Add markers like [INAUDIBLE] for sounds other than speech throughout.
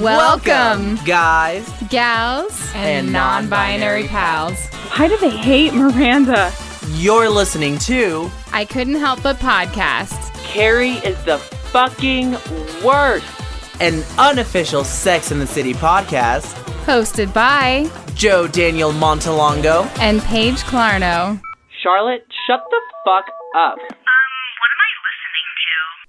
Welcome, guys. gals, And and non-binary pals. Why do they hate Miranda? You're listening to I couldn't help but podcast. Carrie is the fucking worst. an unofficial Sex in the City podcast. Hosted by Joe Daniel Montalongo. and Paige Clarno. Charlotte, shut the fuck up.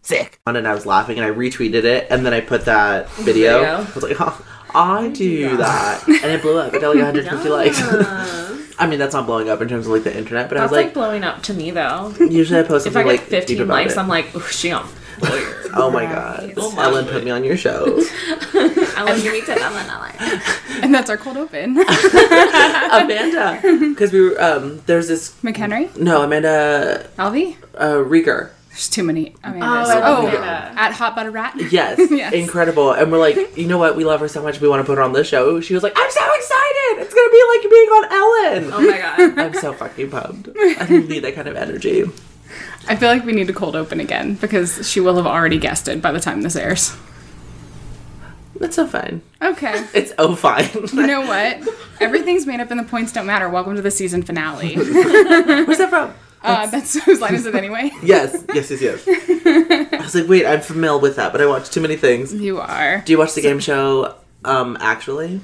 Sick. And I was laughing and I retweeted it and then I put that video. I was like, oh, I do that. [LAUGHS] And it blew up. It got like 150 likes. [LAUGHS] I mean, that's not blowing up in terms of like the internet, but That's I was like, like, blowing up to me though. usually I post If something I get like 15 deep about likes, it. I'm like, ooh, she on fire. [LAUGHS] oh my god. Ellen put me on your show. Ellen, give me ten dollars. And that's our cold open. Amanda. Because we were, um, there's this, McHenry? no, Amanda Alvi? uh, Rieger. There's too many. Amandas. Oh, I Oh, love Amanda. at Hot Butter Rat? Yes, [LAUGHS] Yes. incredible. And we're like, you know what? We love her so much. We want to put her on this show. She was like, I'm so excited. It's gonna be like being on Ellen. Oh my god. [LAUGHS] I'm so fucking pumped. I need that kind of energy. I feel like we need to cold open again because she will have already guessed it by the time this airs. That's so fine. Okay. [LAUGHS] It's oh fine. You know what? Everything's made up and the points don't matter. Welcome to the season finale. Where's that from? Uh, that's whose line is it [LAUGHS] anyway? Yes, yes, yes, yes. [LAUGHS] I was like, wait, I'm familiar with that, but I watched too many things. You are. Do you watch the game show? Um, actually,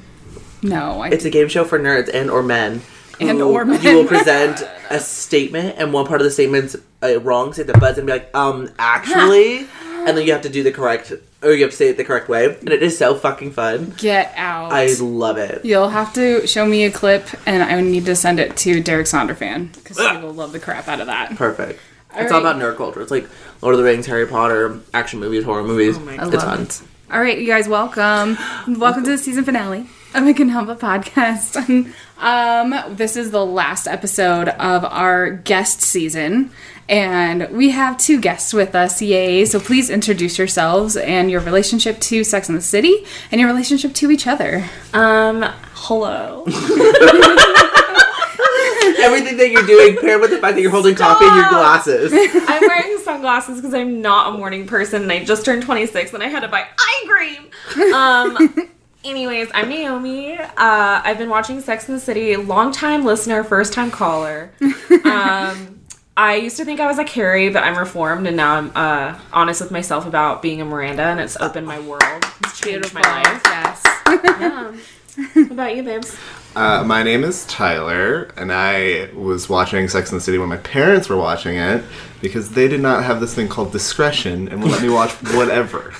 No, I it's a game show for nerds and or men. And or men. You will present a statement, and one part of the statement's uh, wrong. Say the buzz and be like, um, [GASPS] actually, [GASPS] and then you have to do the correct, or you have to say it the correct way, and it is so fucking fun. get out. I love it. You'll have to show me a clip, and I need to send it to Derek Sonderfan because he will love the crap out of that. Perfect. it's all about nerd culture. It's like Lord of the Rings, Harry Potter, action movies, horror movies. my I it's fun. it. All right, you guys, welcome. [GASPS] Welcome to the season finale of I Can Help a Podcast. [LAUGHS] um, this is the last episode of our guest season, and we have two guests with us. Yay! So please introduce yourselves and your relationship to Sex and the City, and your relationship to each other. Um, hello. [LAUGHS] Everything that you're doing paired with the fact that you're holding coffee in your glasses. [LAUGHS] I'm wearing sunglasses because I'm not a morning person and I just turned 26 and I had to buy eye cream. Um, [LAUGHS] anyways, I'm Naomi. Uh, I've been watching Sex in the City, long time listener, first time caller. Um, I used to think I was a Carrie, but I'm reformed and now I'm uh, honest with myself about being a Miranda and it's opened my world. It's changed my life. Yes. [LAUGHS] Yeah. What about you, babes? Uh, my name is Tyler, and I was watching Sex and the City when my parents were watching it because they did not have this thing called discretion and would let me watch [LAUGHS] whatever.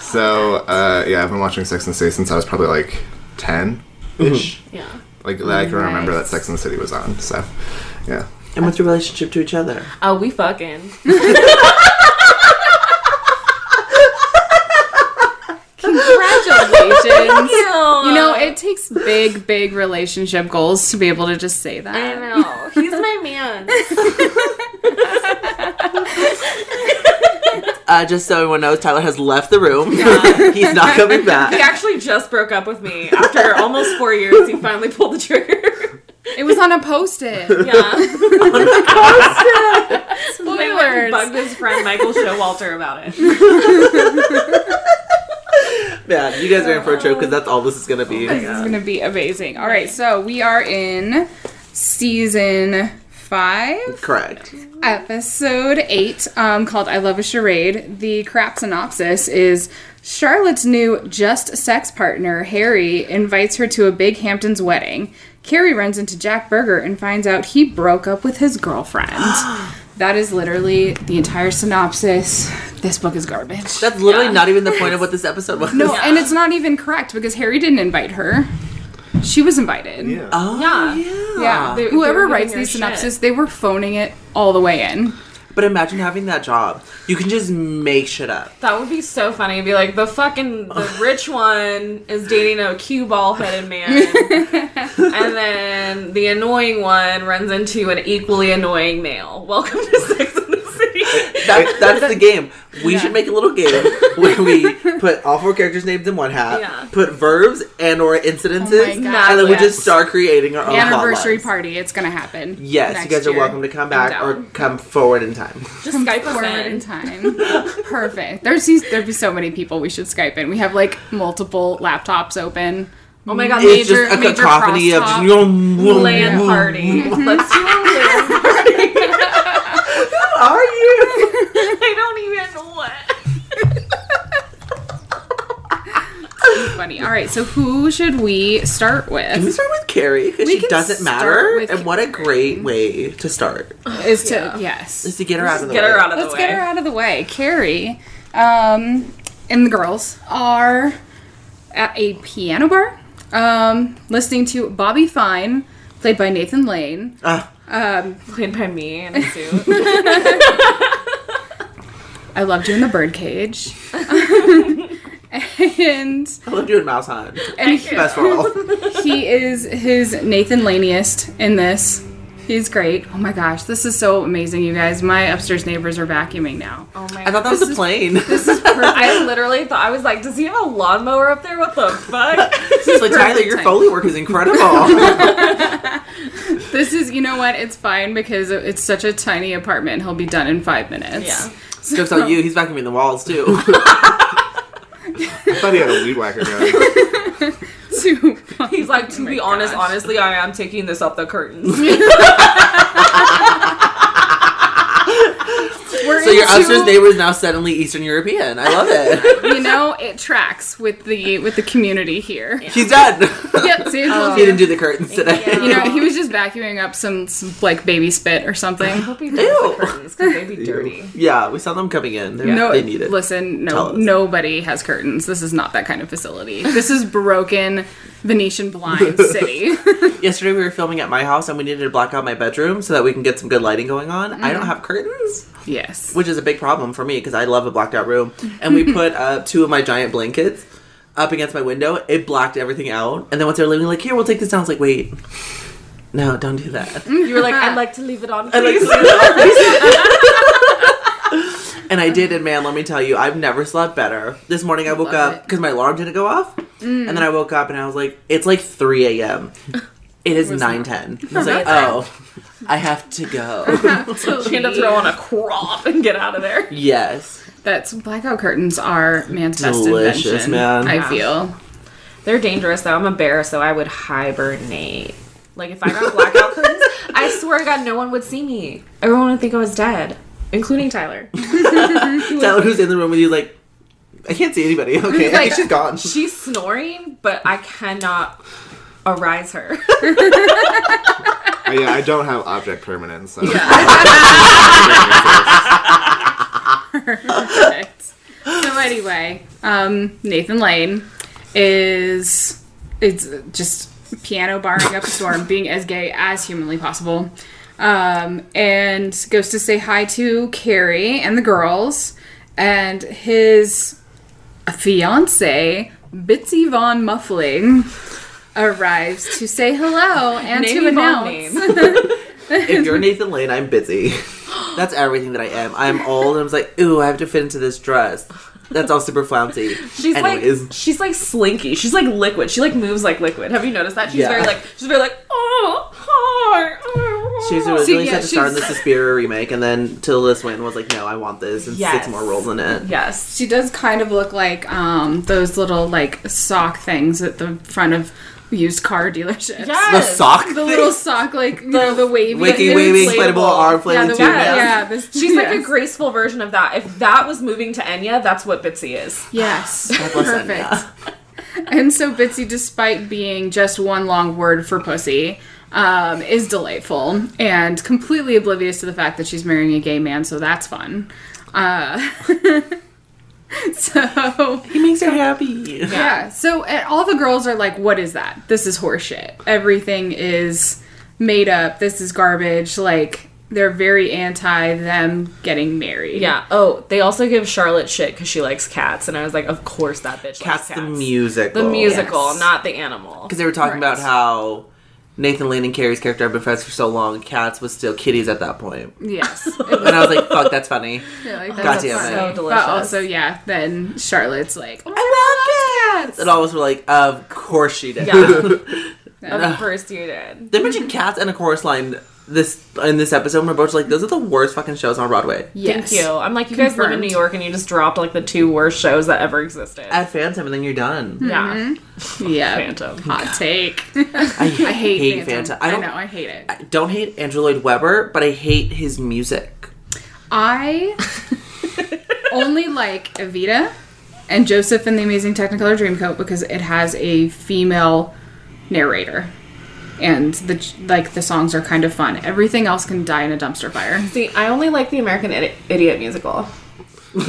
So, uh, yeah, I've been watching Sex and the City since I was probably like 10 ish. Yeah. Like, that I can remember that Sex and the City was on. So, yeah. And what's your relationship to each other? Oh, we fucking. [LAUGHS] Congratulations. You know, it takes big, big relationship goals to be able to just say that. I know. He's my man. [LAUGHS] Uh, just so everyone knows, Tyler has left the room. [LAUGHS] He's not coming back. He actually just broke up with me after almost four years. He finally pulled the trigger. It was on a post-it. [LAUGHS] yeah. post-it. [LAUGHS] Spoilers. Bugged his friend Michael Showalter about it. [LAUGHS] Yeah, you guys are in for a trip because that's all this is gonna be. This is gonna be amazing. All right, so we are in season five, Correct. episode eight, um, called "I Love a Charade." The crap synopsis is: Charlotte's new just sex partner Harry invites her to a big Hamptons wedding. Carrie runs into Jack Berger and finds out he broke up with his girlfriend. [GASPS] that is literally the entire synopsis. This book is garbage. That's literally not even the point of what [LAUGHS] this episode was. No, and it's not even correct because Harry didn't invite her. She was invited. Yeah. Oh, Yeah. Yeah. They- they Whoever writes giving her these shit. synopses, they were phoning it all the way in. But imagine having that job. You can just make shit up. That would be so funny. Be like the fucking the [LAUGHS] rich one is dating a cue ball headed man, [LAUGHS] and then the annoying one runs into an equally annoying male. Welcome to Sex and. That, that's the game. We should make a little game where we put all four characters' names in one hat, Yeah. put verbs and or incidences, Oh God, and then we just start creating our own anniversary party. It's gonna happen. Yes, you guys are year. welcome to come back or come forward in time. Just Skype us forward in in. time. [LAUGHS] Perfect. There's these, there'd be so many people we should Skype in. We have like multiple laptops open. Oh my god, It's Major- just a major cacophony of crosstalk. yum, yum, LAN party. [LAUGHS] Let's do a LAN party. Are you? I don't even know what. Funny. All right, so who should we start Can we with? start with Carrie because she doesn't matter, with and what a great way to start [SIGHS] Is to yes. is to get her out of the Get way. her out of Let's the get way. her out of the way. Carrie, um, and the girls are at a piano bar, um, listening to Bobby Fine, played by Nathan Lane. Ah, [LAUGHS] Played by me in a suit. [LAUGHS] I loved you in the birdcage. [LAUGHS] [LAUGHS] and I love doing Mouse Hunt. and he, Best for all. [LAUGHS] he is his Nathan Laniest in this. He's great. Oh my gosh, this is so amazing, you guys. My upstairs neighbors are vacuuming now. Oh my I thought that was This a is- plane. This is [LAUGHS] perfect. I literally thought I was like, does he have a lawnmower up there? What the fuck? She's like, Tyler, your time. Foley work is incredible. This is, you know what? It's fine because it's such a tiny apartment. He'll be done in five minutes. Yeah. Jokes on you, he's vacuuming the walls too. I thought he had a weed whacker gun. [LAUGHS] Too He's like, to Oh be honest, gosh. honestly, I am taking this up the curtains. [LAUGHS] We're so your into- upstairs neighbor is now suddenly Eastern European. I love it. [LAUGHS] You know, it tracks with the with the community here. He's done. Yep. See, I [LAUGHS] told he didn't do the curtains today. you. You know, he was [LAUGHS] just vacuuming up some, some like baby spit or something. hope he does Ew. the curtains because they'd be dirty. Yeah, we saw them coming in. They're, No, they need it. listen, no, nobody has curtains. This is not that kind of facility. This is broken Venetian blind city. [LAUGHS] Yesterday we were filming at my house and we needed to black out my bedroom so that we can get some good lighting going on. I Mm. don't have curtains, yes. which is a big problem for me because I love a blacked out room. And we [LAUGHS] put uh, two of my giant blankets up against my window. It blacked everything out. And then once they're leaving, like, here, we'll take this down. I was like, wait, no, don't do that. You were like, I'd [LAUGHS] like to leave it on, I like please. to leave it off, please. And I did, and man, let me tell you, I've never slept better. This morning I woke Love up because my alarm didn't go off, mm. and then I woke up and I was like, it's like 3 a.m. It is was 9 10. I was like, oh, I have to go. [LAUGHS] [LAUGHS] She had to throw on a crop and get out of there. yes. That's blackout curtains are man's best Delicious, invention. man. I Yeah. feel. They're dangerous though. I'm a bear, so I would hibernate. Like if I got blackout curtains, I swear to God, no one would see me. Everyone would think I was dead, including Tyler. [LAUGHS] [LAUGHS] Tyler, who's in the room with you, like, I can't see anybody. Okay, Like, think she's gone. She's snoring, but I cannot arise her. Uh, [LAUGHS] yeah, I don't have object permanence. So. Perfect. so anyway, um, Nathan Lane is it's just piano barring up a storm, being as gay as humanly possible, um, and goes to say hi to Carrie and the girls, and his fiance Bitsy Von Muffling arrives to say hello and Name to [LAUGHS] announce. if you're Nathan Lane, I'm busy. [GASPS] That's everything that I am. I'm old and I was like, ooh, I have to fit into this dress. That's all super flouncy. She's Anyways. like she's like slinky. She's like liquid. She like moves like liquid. Have you noticed that? She's Yeah. very like she's very like oh hi. oh." She's originally yeah, set to star in the Suspiria remake, and then Tilda Swinton was like, "No, I want this," and Yes. six more roles in it. yes. She does kind of look like um, those little like sock things at the front of used car dealerships. The sock, The thing? little sock, like you know, the wavy, wiki, wavy, inflatable- inflatable arm, Yeah, flailing the tube. yeah, yeah. This, She's like a graceful version of that. If that was moving to Enya, that's what Bitsy is. Yes, [LAUGHS] perfect. Enya. And so Bitsy, despite being just one long word for pussy, um, is delightful and completely oblivious to the fact that she's marrying a gay man. So that's fun. Uh, [LAUGHS] so He makes her happy. Yeah. So and all the girls are like, "What is that? This is horseshit. Everything is made up. This is garbage." Like they're very anti them getting married. Yeah. Oh, they also give Charlotte shit because she likes cats, and I was like, of course that bitch Cats likes the cats. music. the musical, Yes. not the animal. Because they were talking Right. about how Nathan Lane and Carrie's character have been friends for so long. cats was still kitties at that point. Yes. [LAUGHS] It And I was like, fuck, that's funny. [LAUGHS] Yeah, like, God that's damn funny. it. So delicious. But also, yeah, then Charlotte's like, oh, I love cats! And all of us were like, of course she did. Yeah. [LAUGHS] of course you did. they mentioned cats and a chorus line this in this episode. and We're both like, those are the worst fucking shows on Broadway. yes. Thank you. I'm like, you guys live in New York and you just dropped like the two worst shows that ever existed. Add Phantom and then you're done. Hmm. yeah. Yeah. [LAUGHS] Phantom. Hot take. I, [LAUGHS] I hate, Phantom. Phantom. I don't, know, I hate it. I don't hate Andrew Lloyd Webber, but I hate his music. I [LAUGHS] only like Evita and Joseph in the Amazing Technicolor Dreamcoat because it has a female narrator. And the like the songs are kind of fun. Everything else can die in a dumpster fire. See, I only like the American Idi- Idiot musical. [LAUGHS] Why?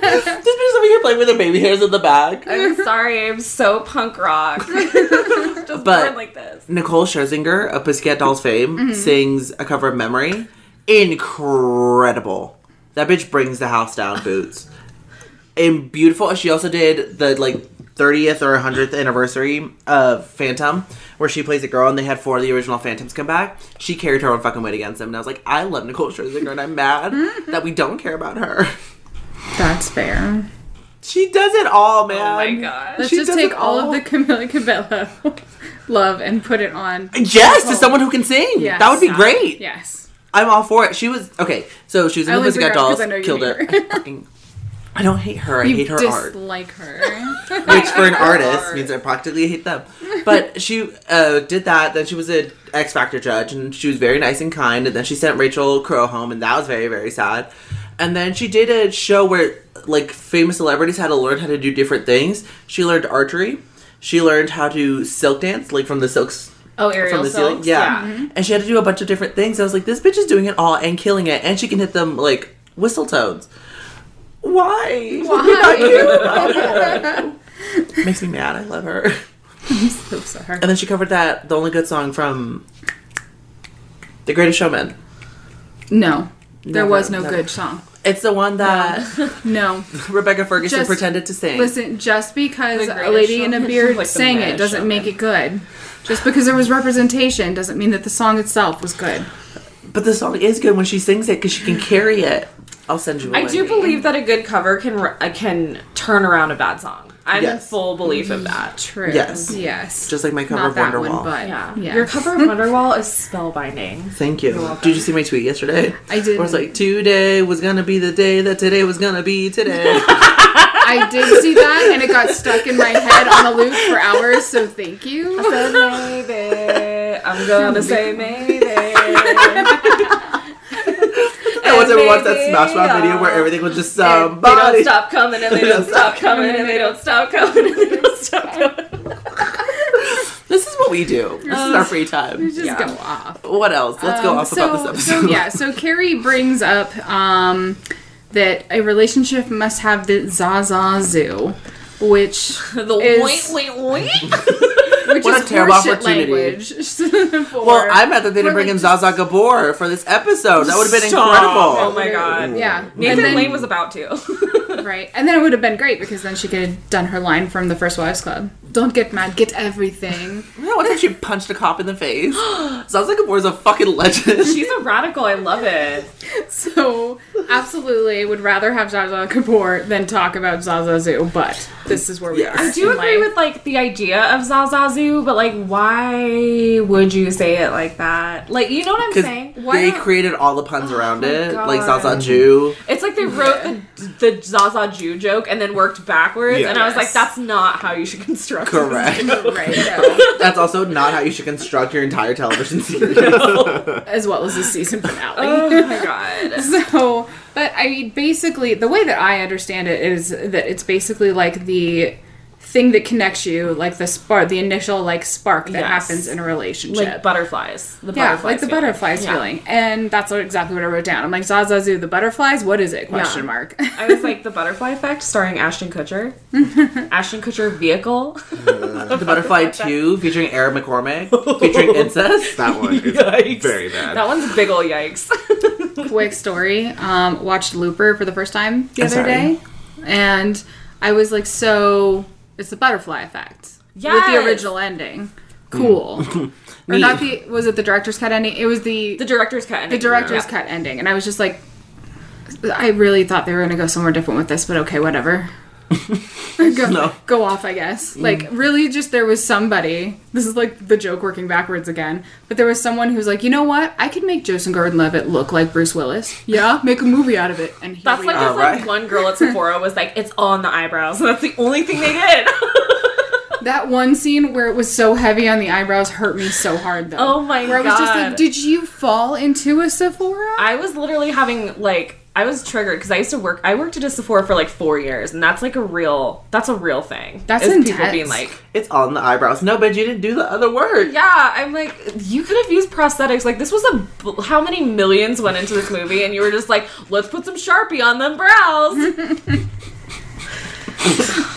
this bitch is over here playing with her baby hairs in the back. I'm sorry, I'm so punk rock. [LAUGHS] just But- born like this. Nicole Scherzinger of Pussycat Dolls [LAUGHS] fame Mm-hmm. sings a cover of Memory. Incredible. That bitch brings the house down, Boots. And beautiful. She also did the like 30th or 100th anniversary of Phantom, where she plays a girl and they had four of the original Phantoms come back. She carried her own fucking weight against them. And I was like, I love Nicole Scherzinger and I'm mad Mm-hmm. that we don't care about her. That's fair. She does it all, man. Oh my god. Let's She just take all all. of the Camila Cabello [LAUGHS] love and put it on. Yes, to someone who can sing. Yes. that would be great. Yes. I'm all for it. She was okay. So she was in I the only Pussycat bring her up Dolls, 'cause I know you killed hate it. [LAUGHS] [LAUGHS] I don't hate her. I You hate her art, dislike her. [LAUGHS] which for an artist art. means I practically hate them. But she uh, did that. Then she was an X Factor judge, and she was very nice and kind. And then she sent Rachel Crow home, and that was very very sad. And then she did a show where like famous celebrities had to learn how to do different things. She learned archery. She learned how to silk dance, like from the silks Oh, Ariel from the ceiling. Silks? Yeah. And she had to do a bunch of different things. I was like, this bitch is doing it all and killing it, and she can hit them like whistle tones. Why? Why? [LAUGHS] [LAUGHS] Makes me mad. I love her. so sorry. And then she covered that the only good song from The Greatest Showman. No, there Never, was no never. good song. It's the one that No. [LAUGHS] Rebecca Ferguson Just pretended to sing. Listen, just because a Greatest lady in a beard Like sang it doesn't make it good. Just because there was representation doesn't mean that the song itself was good. But the song is good when she sings it because she can carry it. I'll send you. a I link. do believe that a good cover can r- uh, can turn around a bad song. I'm in full belief of that. True. Yes. Yes. Just like my cover not of Wonderwall. one, but Yeah. yeah. Your cover of [LAUGHS] Wonderwall is spellbinding. Thank you. Did you see my tweet yesterday? I did. Where it's like today was gonna be the day that today was gonna be today. [LAUGHS] I did see that, and it got stuck in my head on a loop for hours. So thank you. maybe I'm gonna [LAUGHS] say maybe. I once ever watched that Smash Mouth video where everything was just they don't [LAUGHS] stop coming and they don't stop coming and they don't stop coming and they don't stop coming. This is what we do. This is our free time. We Just Yeah. go off. What else? Let's go Um, off so, about this so episode. yeah, so [LAUGHS] Carrie brings up um, that a relationship must have the Zsa Zsa Zsu, which [LAUGHS] The Is- wait, wait, wait. Which What a terrible opportunity. language. [LAUGHS] for- Well, I'm mad that they didn't bring like, in Zsa Zsa Gabor for this episode. That would have been Stop. incredible. Oh my god. Yeah, Nathan and then, Lane was about to. [LAUGHS] right, and then it would have been great because then she could have done her line from the First Wives Club. Don't get mad, get everything. You know, one time she punched a cop in the face. [GASPS] Zsa Zsa Gabor is a fucking legend. She's a radical. I love it. So, absolutely, would rather have Zsa Zsa Gabor than talk about Zsa Zsa Zsu. But this is where we Yes. are. I do in agree life. with like the idea of Zsa Zsa Zsu, but like, why would you say it like that? Like, you know what I'm Because saying? Why they not- created all the puns oh around my it, like God. Zsa Zsa Zsu. It's like they wrote the, the Zsa Zsa Zsu joke and then worked backwards, Yeah. and I was like, that's not how you should construct. This Correct. [LAUGHS] right, no. That's also not how you should construct your entire television series. [LAUGHS] [LAUGHS] as well as the season finale. Oh my god. So, but I mean, basically, the way that I understand it is that it's basically like the thing that connects you, like the spark, the initial like spark that Yes. happens in a relationship. Like butterflies. The yeah, butterflies like the feeling. butterflies Yeah. feeling, and that's what, exactly what I wrote down. I'm like Zsa Zsa Zsu, the butterflies. What is it? Question Yeah. mark. I was like the butterfly effect starring Ashton Kutcher. [LAUGHS] Ashton Kutcher vehicle. [LAUGHS] the Butterfly [LAUGHS] 2 featuring Eric McCormick, featuring incest. That one is Yikes. very bad. That one's big ol' yikes. quick story. Um, watched Looper for the first time the I'm other sorry. day, and I was like, so it's the butterfly effect. Yeah. with the original ending. Cool. Mm. [LAUGHS] or not the was it the director's cut ending? It was the The director's cut. the director's cut ending, and I was just like, I really thought they were gonna go somewhere different with this, but okay, whatever. [LAUGHS] go, No. go off, I guess. Mm. Like, really, just there was somebody. This is like the joke working backwards again. But there was someone who was like, you know what? I could make Joseph Gordon-Levitt look like Bruce Willis. Yeah, [LAUGHS] make a movie out of it. And here That's we like are. if like right. one girl at Sephora was like, "It's all on the eyebrows." That's the only thing they did. [LAUGHS] that one scene where it was so heavy on the eyebrows hurt me so hard though. Oh my where I was just like, God. did you fall into a Sephora? I was literally having like I was triggered because I used to work. I worked at a Sephora for like four years, and that's like a real. That's a real thing. That's is people being like, It's on the eyebrows. No, but you didn't do the other word. yeah. I'm like, you could have used prosthetics. Like this was a How many millions went into this movie, and you were just like, let's put some sharpie on them brows. [LAUGHS] [LAUGHS]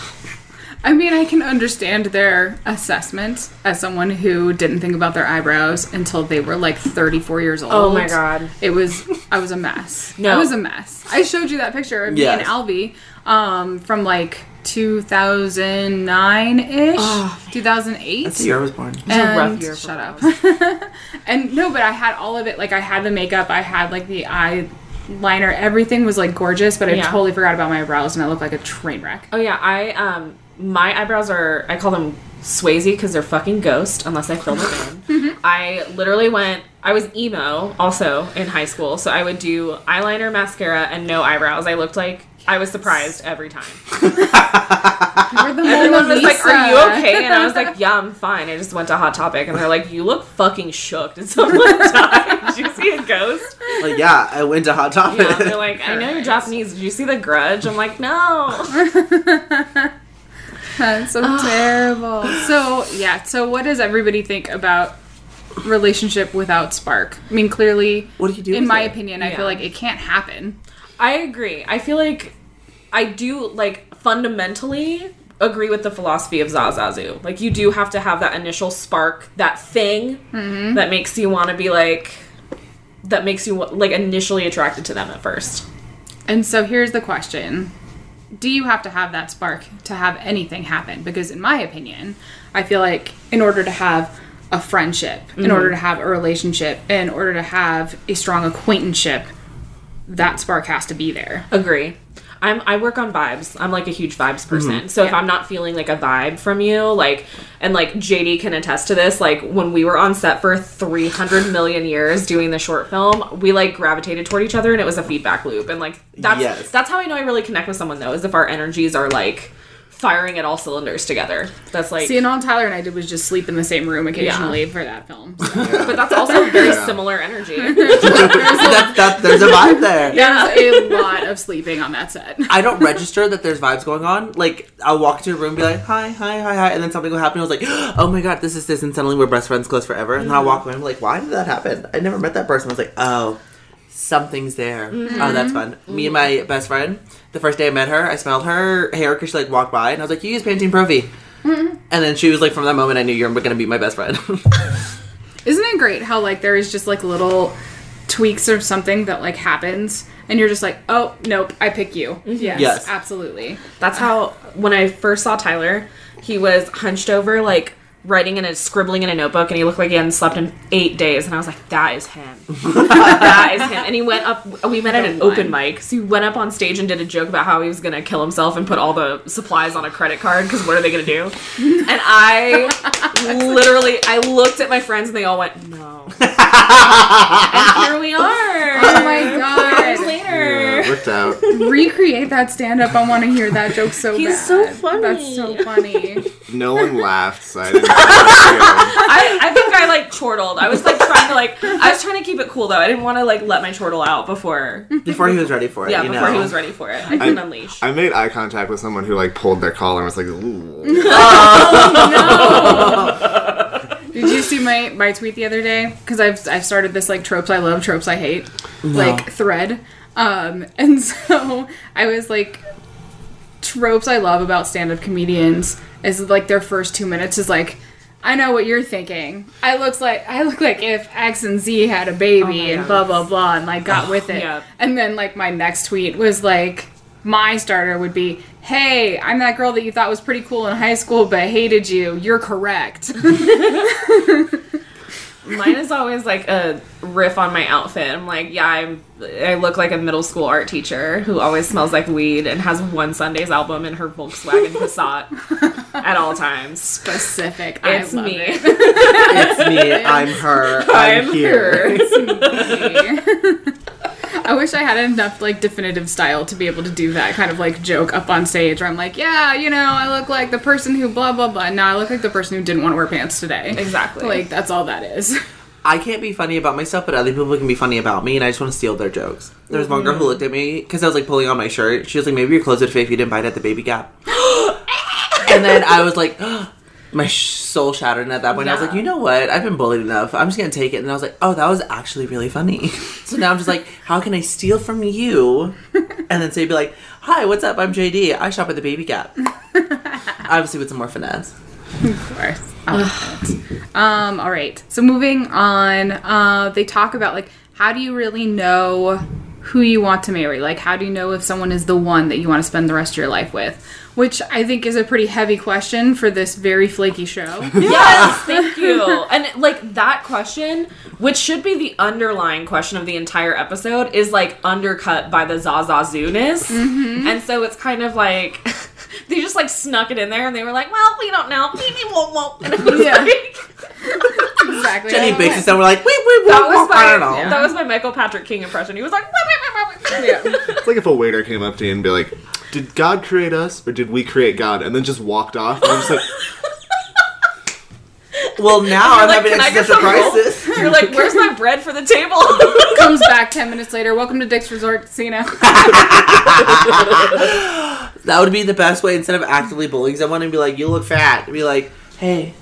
I mean, I can understand their assessment as someone who didn't think about their eyebrows until they were like 34 years old. Oh my God. It was, I was a mess. No. I was a mess. I showed you that picture of me Yes. and Alvy um, from like 2009 ish, Oh, 2008. That's the year I was born. It a and rough year for shut up. [LAUGHS] and no, but I had all of it. Like I had the makeup, I had like the eyeliner, everything was like gorgeous. But I Yeah. totally forgot about my brows, and I looked like a train wreck. Oh yeah, I um my eyebrows are I call them Swayze because they're fucking ghost unless I fill them in. [LAUGHS] Mm-hmm. I literally went. I was emo also in high school, so I would do eyeliner, mascara, and no eyebrows. I looked like I was surprised every time. [LAUGHS] You're Everyone Mona was like, "Are you okay?" And I was like, "Yeah, I'm fine." I just went to Hot Topic, and they're like, "You look fucking shook. Did someone [LAUGHS] die? Did you see a ghost?" Like, yeah, I went to Hot Topic. Yeah, they're like, "I know you're Japanese. Did you see The Grudge?" I'm like, "No." That's [LAUGHS] so terrible. So yeah. So what does everybody think about relationship without spark? I mean, clearly, What do you do In my it? opinion, I feel like it can't happen. I agree. I feel like I do like fundamentally agree with the philosophy of Zsa Zsa Zsu. Like you do have to have that initial spark, that thing mm-hmm. that makes you want to be like that makes you like initially attracted to them at first. And so here's the question. Do you have to have that spark to have anything happen? Because in my opinion, I feel like in order to have a friendship, in order to mm-hmm. have a relationship, in order to have a strong acquaintanceship, that spark has to be there. Agree. I'm I work on vibes. I'm like a huge vibes person. Mm-hmm. So if I'm not feeling like a vibe from you, like and like JD can attest to this, like when we were on set for 300 million years doing the short film, we like gravitated toward each other and it was a feedback loop. And like that's Yes. that's how I know I really connect with someone though, is if our energies are like firing at all cylinders together. That's like See, and all Tyler and I did was just sleep in the same room occasionally for that film. but that's also [LAUGHS] very Yeah. similar energy. [LAUGHS] that, that, there's a vibe there. Yeah, a lot of sleeping on that set. I don't register that there's vibes going on. Like I'll walk into a room, and be like, "Hi, hi, hi, hi," and then something will happen. I was like, [GASPS] "Oh my god, this is this," and suddenly we're best friends, close forever. And then I'll mm-hmm. walk away. I'm like, "Why did that happen? I never met that person." I was like, "Oh, something's there. Oh, mm-hmm. that's fun." Me and my best friend. The first day I met her, I smelled her hair because she like walked by, and I was like, "You use Pantene Pro-V." Mm-hmm. And then she was like, "From that moment, I knew you're gonna be my best friend." [LAUGHS] Isn't it great how like there is just like little tweaks or something that like happens and you're just like, oh nope, I pick you. Mm-hmm. Yes, Yes. absolutely. That's how when I first saw Tyler, he was hunched over like writing in a scribbling in a notebook and he looked like he hadn't slept in eight days and I was like, that is him. [LAUGHS] that is him. And he went up we met at an open mic. So he went up on stage and did a joke about how he was gonna kill himself and put all the supplies on a credit card because what are they gonna do? And I [LAUGHS] literally I looked at my friends and they all went, No. [LAUGHS] and here we are. Oh my god. Later. Yeah, worked out. [LAUGHS] Recreate that stand up. I want to hear that joke so He's bad. so funny. That's so funny. No one laughed, so I didn't. [LAUGHS] I, I think I like chortled. I was like trying to like I was trying to keep it cool though. I didn't want to like let my chortle out before before he was ready for it. yeah you before know? he was ready for it. I couldn't unleash. I made eye contact with someone who like pulled their collar and was like, Ooh. Oh, no. [LAUGHS] Did you see my my tweet the other day? Because I've I've started this like tropes I love, tropes I hate, like thread. Um, [LAUGHS] and so I was like, tropes I love about stand up comedians is like their first two minutes is like. I know what you're thinking. I looks like I look like if X and Z had a baby Oh and blah blah blah and like got with it. yeah. And then like my next tweet was like my starter would be, "Hey, I'm that girl that you thought was pretty cool in high school but hated you. You're correct." [LAUGHS] [LAUGHS] Mine is always like a riff on my outfit. I'm like, yeah, I'm. I look like a middle school art teacher who always smells like weed and has one Sunday's album in her Volkswagen Passat [LAUGHS] at all times. Specific. It's I love me. it. It's me. I'm her. I'm, I'm here. [LAUGHS] I wish I had enough like definitive style to be able to do that kind of like joke up on stage where I'm like, yeah, you know, I look like the person who blah blah blah. No, I look like the person who didn't want to wear pants today. Exactly. Like that's all that is. I can't be funny about myself, but other people can be funny about me, and I just want to steal their jokes. There was one girl who mm-hmm. looked at me because I was like pulling on my shirt. She was like, "Maybe your clothes would fit if you didn't buy it at the Baby Gap." [GASPS] and then I was like, [GASPS] my soul shattered. And at that point, I was like, "You know what? I've been bullied enough. I'm just gonna take it." And I was like, "Oh, that was actually really funny." [LAUGHS] so now I'm just like, "How can I steal from you?" [LAUGHS] And then say, "Be like, hi, what's up? I'm JD. I shop at the Baby Gap." [LAUGHS] Obviously, with some more finesse. Of course. I love it. Um, all right. So moving on, uh, they talk about like how do you really know who you want to marry? Like how do you know if someone is the one that you want to spend the rest of your life with? Which I think is a pretty heavy question for this very flaky show. [LAUGHS] Yes, thank you. And like that question, which should be the underlying question of the entire episode, is like undercut by the Zaza Zooness. Mm-hmm. And so it's kind of like [LAUGHS] they just like snuck it in there and they were like, well, we don't know. Maybe won't won't. And it was Yeah. like, [LAUGHS] exactly. Jenny bakes us down. We're like, wait, wait, that wait, was I don't know. my that was my Michael Patrick King impression. He was like, wait, wait, wait, Yeah. It's like if a waiter came up to you and be like, "Did God create us, or did we create God?" and then just walked off. And I'm just like, [LAUGHS] Well, now I'm like, having an "Can I get existential crisis. [LAUGHS] You're like, where's my bread for the [LAUGHS] table? Comes back ten minutes later. Welcome to Dick's Resort Casino. That would be the best way instead of actively bullying someone and be like, "You look fat." Be like, "Hey,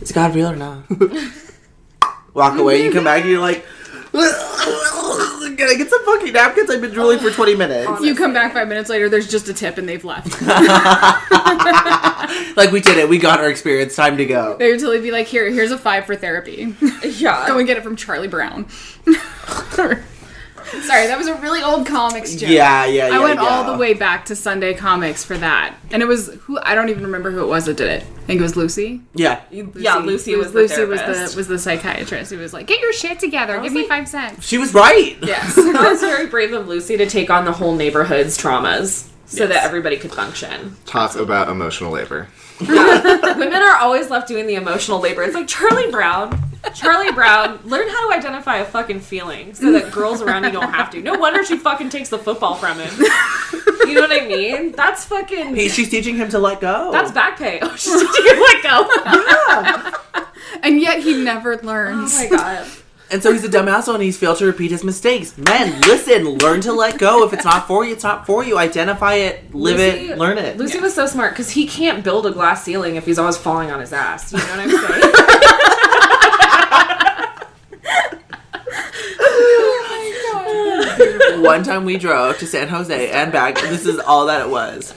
is God real or not?" Walk away. You come back and you're like, "Can I get some fucking napkins? I've been drooling for 20 minutes." you come back five minutes later. There's just a tip and they've left. [LAUGHS] Like we did it. We got our experience. Time to go. They would totally be like, here, here's a five for therapy. yeah. [LAUGHS] Go and get it from Charlie Brown. [LAUGHS] [LAUGHS] Sorry, that was a really old comics joke. Yeah, yeah, yeah. I went yeah. all the way back to Sunday Comics for that, and it was who I don't even remember who it was that did it. I think it was Lucy. Yeah. yeah, Lucy was the Lucy was therapist. the was the psychiatrist who was like, "Get your shit together. Give was me five cents." She was right. [LAUGHS] Yes. [LAUGHS] That was very brave of Lucy to take on the whole neighborhood's traumas so that everybody could function. talk about emotional labor. [LAUGHS] Women are always left doing the emotional labor. It's like Charlie Brown. Charlie Brown, learn how to identify a fucking feeling so that girls around you don't have to. No wonder she fucking takes the football from him. You know what I mean? That's fucking. He, she's teaching him to let go. that's back pay. Oh, [LAUGHS] she's teaching him to let go. and yet he never learns. Oh my god. And so he's a dumbass and he's failed to repeat his mistakes. Men, listen, learn to let go. If it's not for you, it's not for you. Identify it, live Lucy- it, learn it. Lucy was so smart because he can't build a glass ceiling if he's always falling on his ass. You know what I'm saying? [LAUGHS] [LAUGHS] One time we drove to San Jose and back. This is all that it was.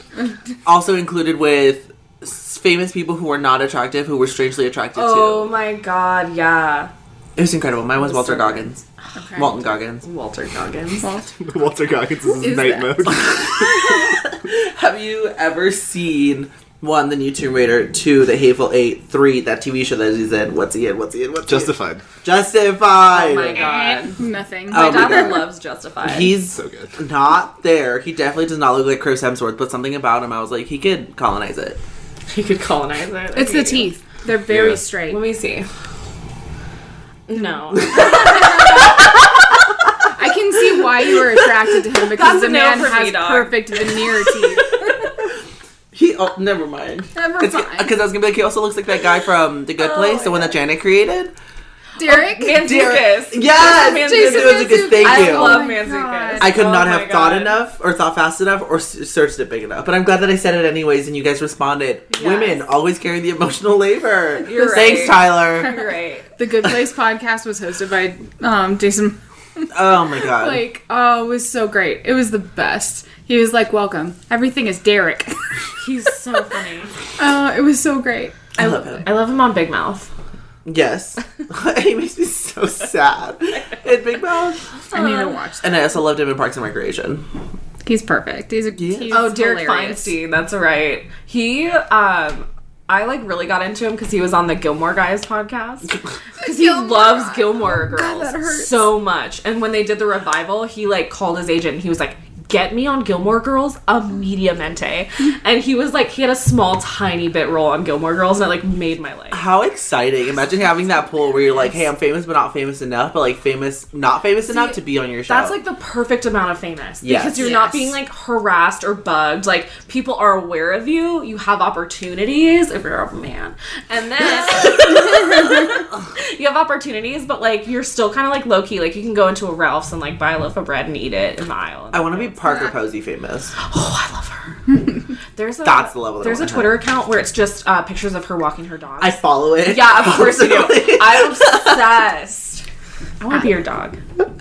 Also included with famous people who were not attractive, who were strangely attracted oh to. Oh my god, yeah. It was incredible. Mine was Walter so Goggins. Okay. Walton Goggins. Walter Goggins. Walter [LAUGHS] Goggins is, Is night that- mode. [LAUGHS] [LAUGHS] Have you ever seen one, the new Tomb Raider, two, the Hateful Eight, three, that TV show that he's in? What's he in? What's he in? What's he in? Justified. Justified. Oh my god. Nothing. Oh My my daughter God. loves Justified. He's So good. not there. He definitely does not look like Chris Hemsworth, but something about him, I was like, he could colonize it. he could colonize it. It's the Okay. teeth. They're very Yeah. straight. Let me see. No. [LAUGHS] I can see why you were attracted to him because That's the a no man for has me, perfect veneer teeth. [LAUGHS] He, oh, never mind. Never mind. Because. I was gonna be like, he also looks like that guy from The Good Oh Place, my the one that Janet created. Derek. Derek- Mantzoukas. Yes, Jason Manzukis. Mantzoukas. Thank I you. I love Oh my Mantzoukas. I could Oh not my have thought enough or thought fast enough or s- searched it big enough. But I'm glad that I said it anyways and you guys responded. Women always carry the emotional labor. You're Thanks, right. Tyler. [LAUGHS] Great. The Good Place podcast was hosted by um, Jason. Oh my god. [LAUGHS] Like, oh, it was so great. It was the best. He was like, "Welcome. Everything is Derek." [LAUGHS] He's so funny. uh, it was so great. I love him. I love him on Big Mouth. Yes. [LAUGHS] [LAUGHS] he makes me so sad. In Big Mouth. I need to watch. That. And I also loved him in Parks and Recreation. He's perfect. He's a Yeah. he's Oh, Derek hilarious. Feinstein. That's right. He, um, I like really got into him because he was on the Gilmore Guys podcast. [LAUGHS] Because he loves Gilmore Girls that hurts. so much. And when they did the revival, he like called his agent. and He was like, "Get me on Gilmore Girls immediatamente." [LAUGHS] and he was like, he had a small, tiny bit role on Gilmore Girls, and it like made my life. How exciting! Imagine having that pool where you're like, "Hey, I'm famous, but not famous enough," but like famous, not famous enough to be on your show. That's like the perfect amount of famous Yes. because you're not being like harassed or bugged. Like people are aware of you. You have opportunities if you're a man, and then [LAUGHS] [LAUGHS] you have opportunities, but like you're still kind of like low key. Like you can go into a Ralph's and like buy a loaf of bread and eat it in the aisle. I want to be Parker Posey famous. oh, I love her. [LAUGHS] There's a That's the level There's a wanna Twitter account where it's just uh, pictures of her walking her dog. I follow it. yeah, of course you do. [LAUGHS] I'm obsessed. I want to be your dog.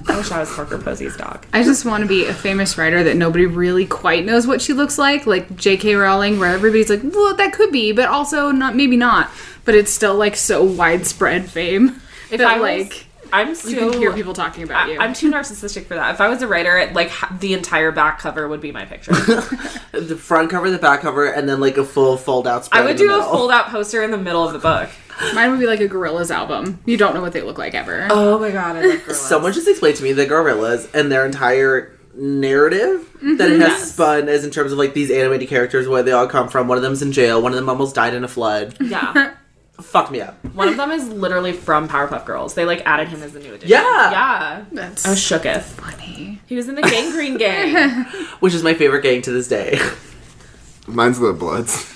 I wish I was Parker Posey's dog. I just want to be a famous writer that nobody really quite knows what she looks like, like J.K. Rowling, where everybody's like, "Well, that could be," but also not, maybe not. But it's still like so widespread fame If that I was, like I'm so you can hear people talking about you. I, am too narcissistic for that. If I was a writer, it, like the entire back cover would be my picture. [LAUGHS] the front cover, the back cover, and then like a full fold out spread. I would in the do a middle. fold out poster in the middle of the book. [LAUGHS] Mine would be like a Gorillaz album. You don't know what they look like ever. Oh my god, I love Gorillaz. Someone just explained to me the Gorillaz and their entire narrative that it mm-hmm. has Yes. spun as in terms of like these animated characters where they all come from. One of them's in jail. One of them almost died in a flood. yeah, [LAUGHS] Fuck me up. one of them is literally from Powerpuff Girls. They like added him as a new addition. Yeah. yeah. That's I was shooketh. funny. He was in the Gangreen Gang. [LAUGHS] Which is my favorite gang to this day. Mine's the Bloods.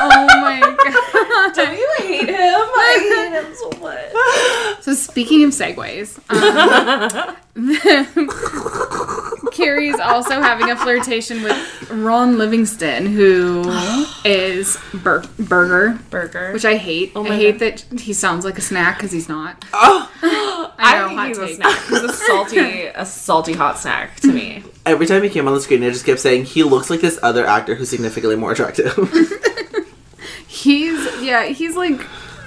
Oh my god. Do you hate him? I hate him so much. So speaking of segues, um, [LAUGHS] Carrie's also having a flirtation with Ron Livingston, who [GASPS] is Bur- Berger, Berger. which I hate. Oh I hate God. that he sounds like a snack because he's not. oh, [GASPS] I I know, think hot he's a snack. He's a salty, [LAUGHS] a salty hot snack to me. every time he came on the screen, I just kept saying he looks like this other actor who's significantly more attractive. [LAUGHS] He's yeah, he's like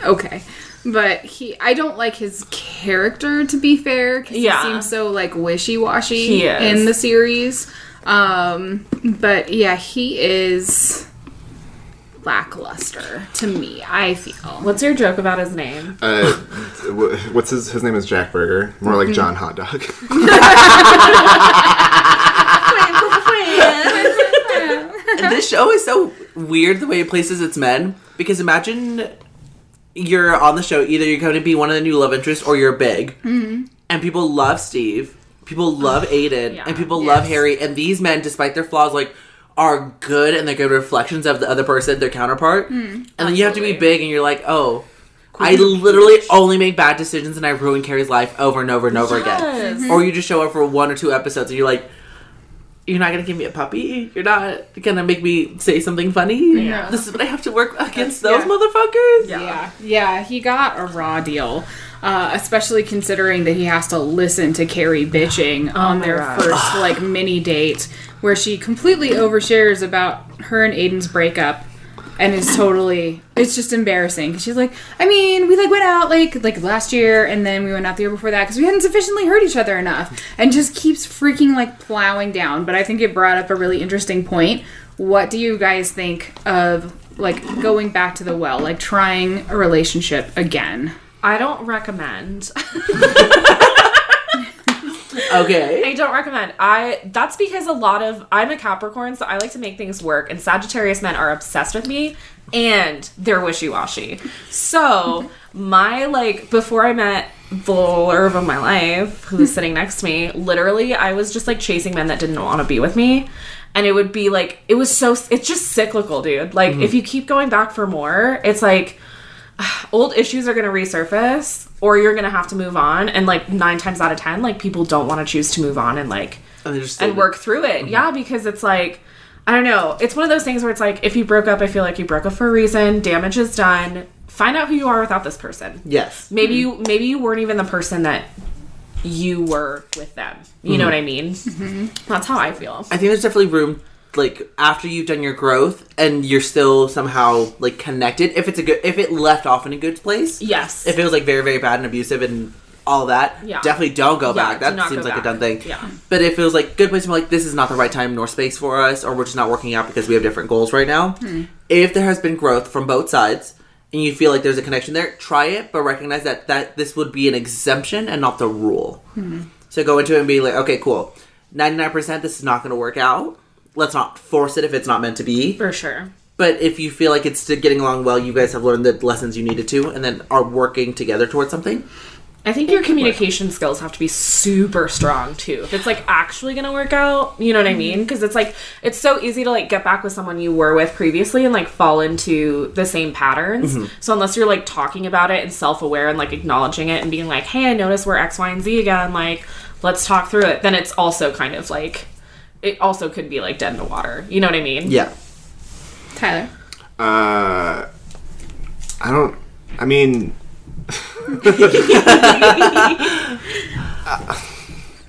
okay. But he, I don't like his character to be fair because Yeah. he seems so like wishy washy in the series. Um, but yeah, he is lackluster to me. I feel. What's your joke about his name? Uh, what's his his name is Jack Berger. More like John Hot Dog. [LAUGHS] This show is so weird the way it places its men because imagine you're on the show either you're going to be one of the new love interests or you're big. And people love steve. People love aiden. Yeah. and people love harry. And these men despite their flaws like are good and they're good reflections of the other person their counterpart. And then you have to be big and you're like oh I literally only make bad decisions and I ruin Carrie's life over and over and over again. Yes. Or you just show up for one or two episodes and you're like, you're not gonna give me a puppy. You're not gonna make me say something funny. Yeah. This is what I have to work against those yeah. motherfuckers. Yeah, yeah, he got a raw deal, uh, especially considering that he has to listen to Carrie bitching on their God. first like mini date, where she completely overshares about her and Aiden's breakup, and it's totally it's just embarrassing. she's like, I mean, we like went out like like last year, and then we went out the year before that because we hadn't sufficiently hurt each other enough, and just keeps freaking like plowing down. But I think it brought up a really interesting point. What do you guys think of like going back to the well, like trying a relationship again? I don't recommend. [LAUGHS] Okay. I don't recommend. I that's because a lot of I'm a Capricorn, so I like to make things work, and Sagittarius men are obsessed with me, and they're wishy washy. So my like before I met the love of my life, who was sitting next to me, literally I was just like chasing men that didn't want to be with me. And it would be like it was so it's just cyclical, dude. Like mm-hmm. if you keep going back for more, it's like [SIGHS] old issues are going to resurface or you're going to have to move on and like 9 times out of 10 like people don't want to choose to move on and like And, and work through it. Mm-hmm. Yeah, because it's like I don't know. It's one of those things where it's like if you broke up, I feel like you broke up for a reason. Damage is done. Find out who you are without this person. Yes. Maybe mm-hmm. you maybe you weren't even the person that you were with them. You know mm-hmm. what I mean? That's how I feel. I think there's definitely room like after you've done your growth and you're still somehow like connected if it's a good if it left off in a good place Yes. if it was like very very bad and abusive and all that, Yeah. definitely don't go Yeah, back. do That seems like a back. done thing. Yeah. But if it was like good place to be like this is not the right time nor space for us, or we're just not working out because we have different goals right now. Hmm. If there has been growth from both sides and you feel like there's a connection there, try it, but recognize that that this would be an exemption and not the rule. Hmm. So go into it and be like, okay, cool. Ninety nine percent, this is not going to work out. Let's not force it if it's not meant to be. For sure. But if you feel like it's getting along well, you guys have learned the lessons you needed to, and then are working together towards something. I think your communication skills have to be super strong too. If it's like actually gonna work out, you know what I mean? Mm-hmm. Because it's like it's so easy to like get back with someone you were with previously and like fall into the same patterns. Mm-hmm. So unless you're like talking about it and self aware and like acknowledging it and being like, hey, I noticed we're X, Y, and Z again. Like, let's talk through it. Then it's also kind of like it also could be like dead in the water. You know what I mean? Yeah. Tyler. Uh, I don't. I mean, [LAUGHS]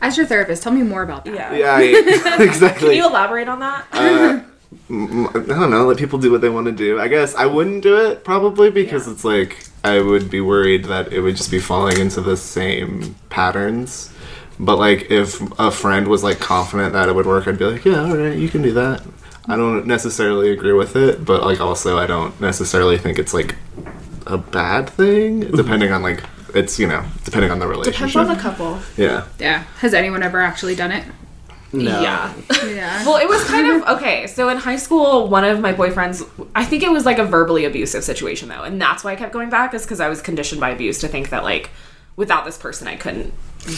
As your therapist, tell me more about that. Yeah. yeah, I, [LAUGHS] [LAUGHS] exactly. Can you elaborate on that? I don't know. Let people do what they want to do. I guess I wouldn't do it probably because it's like I would be worried that it would just be falling into the same patterns. But like if a friend was like confident that it would work, I'd be like, yeah, all right, you can do that. I don't necessarily agree with it, but like also I don't necessarily think it's like a bad thing. [LAUGHS] Depending on like it's you know depending on the relationship. Depends on the couple. yeah. Yeah. Has anyone ever actually done it? No. Yeah. Yeah. [LAUGHS] Well, it was kind of okay. So in high school, one of my boyfriends, I think it was like a verbally abusive situation though, and that's why I kept going back, is because I was conditioned by abuse to think that like without this person I couldn't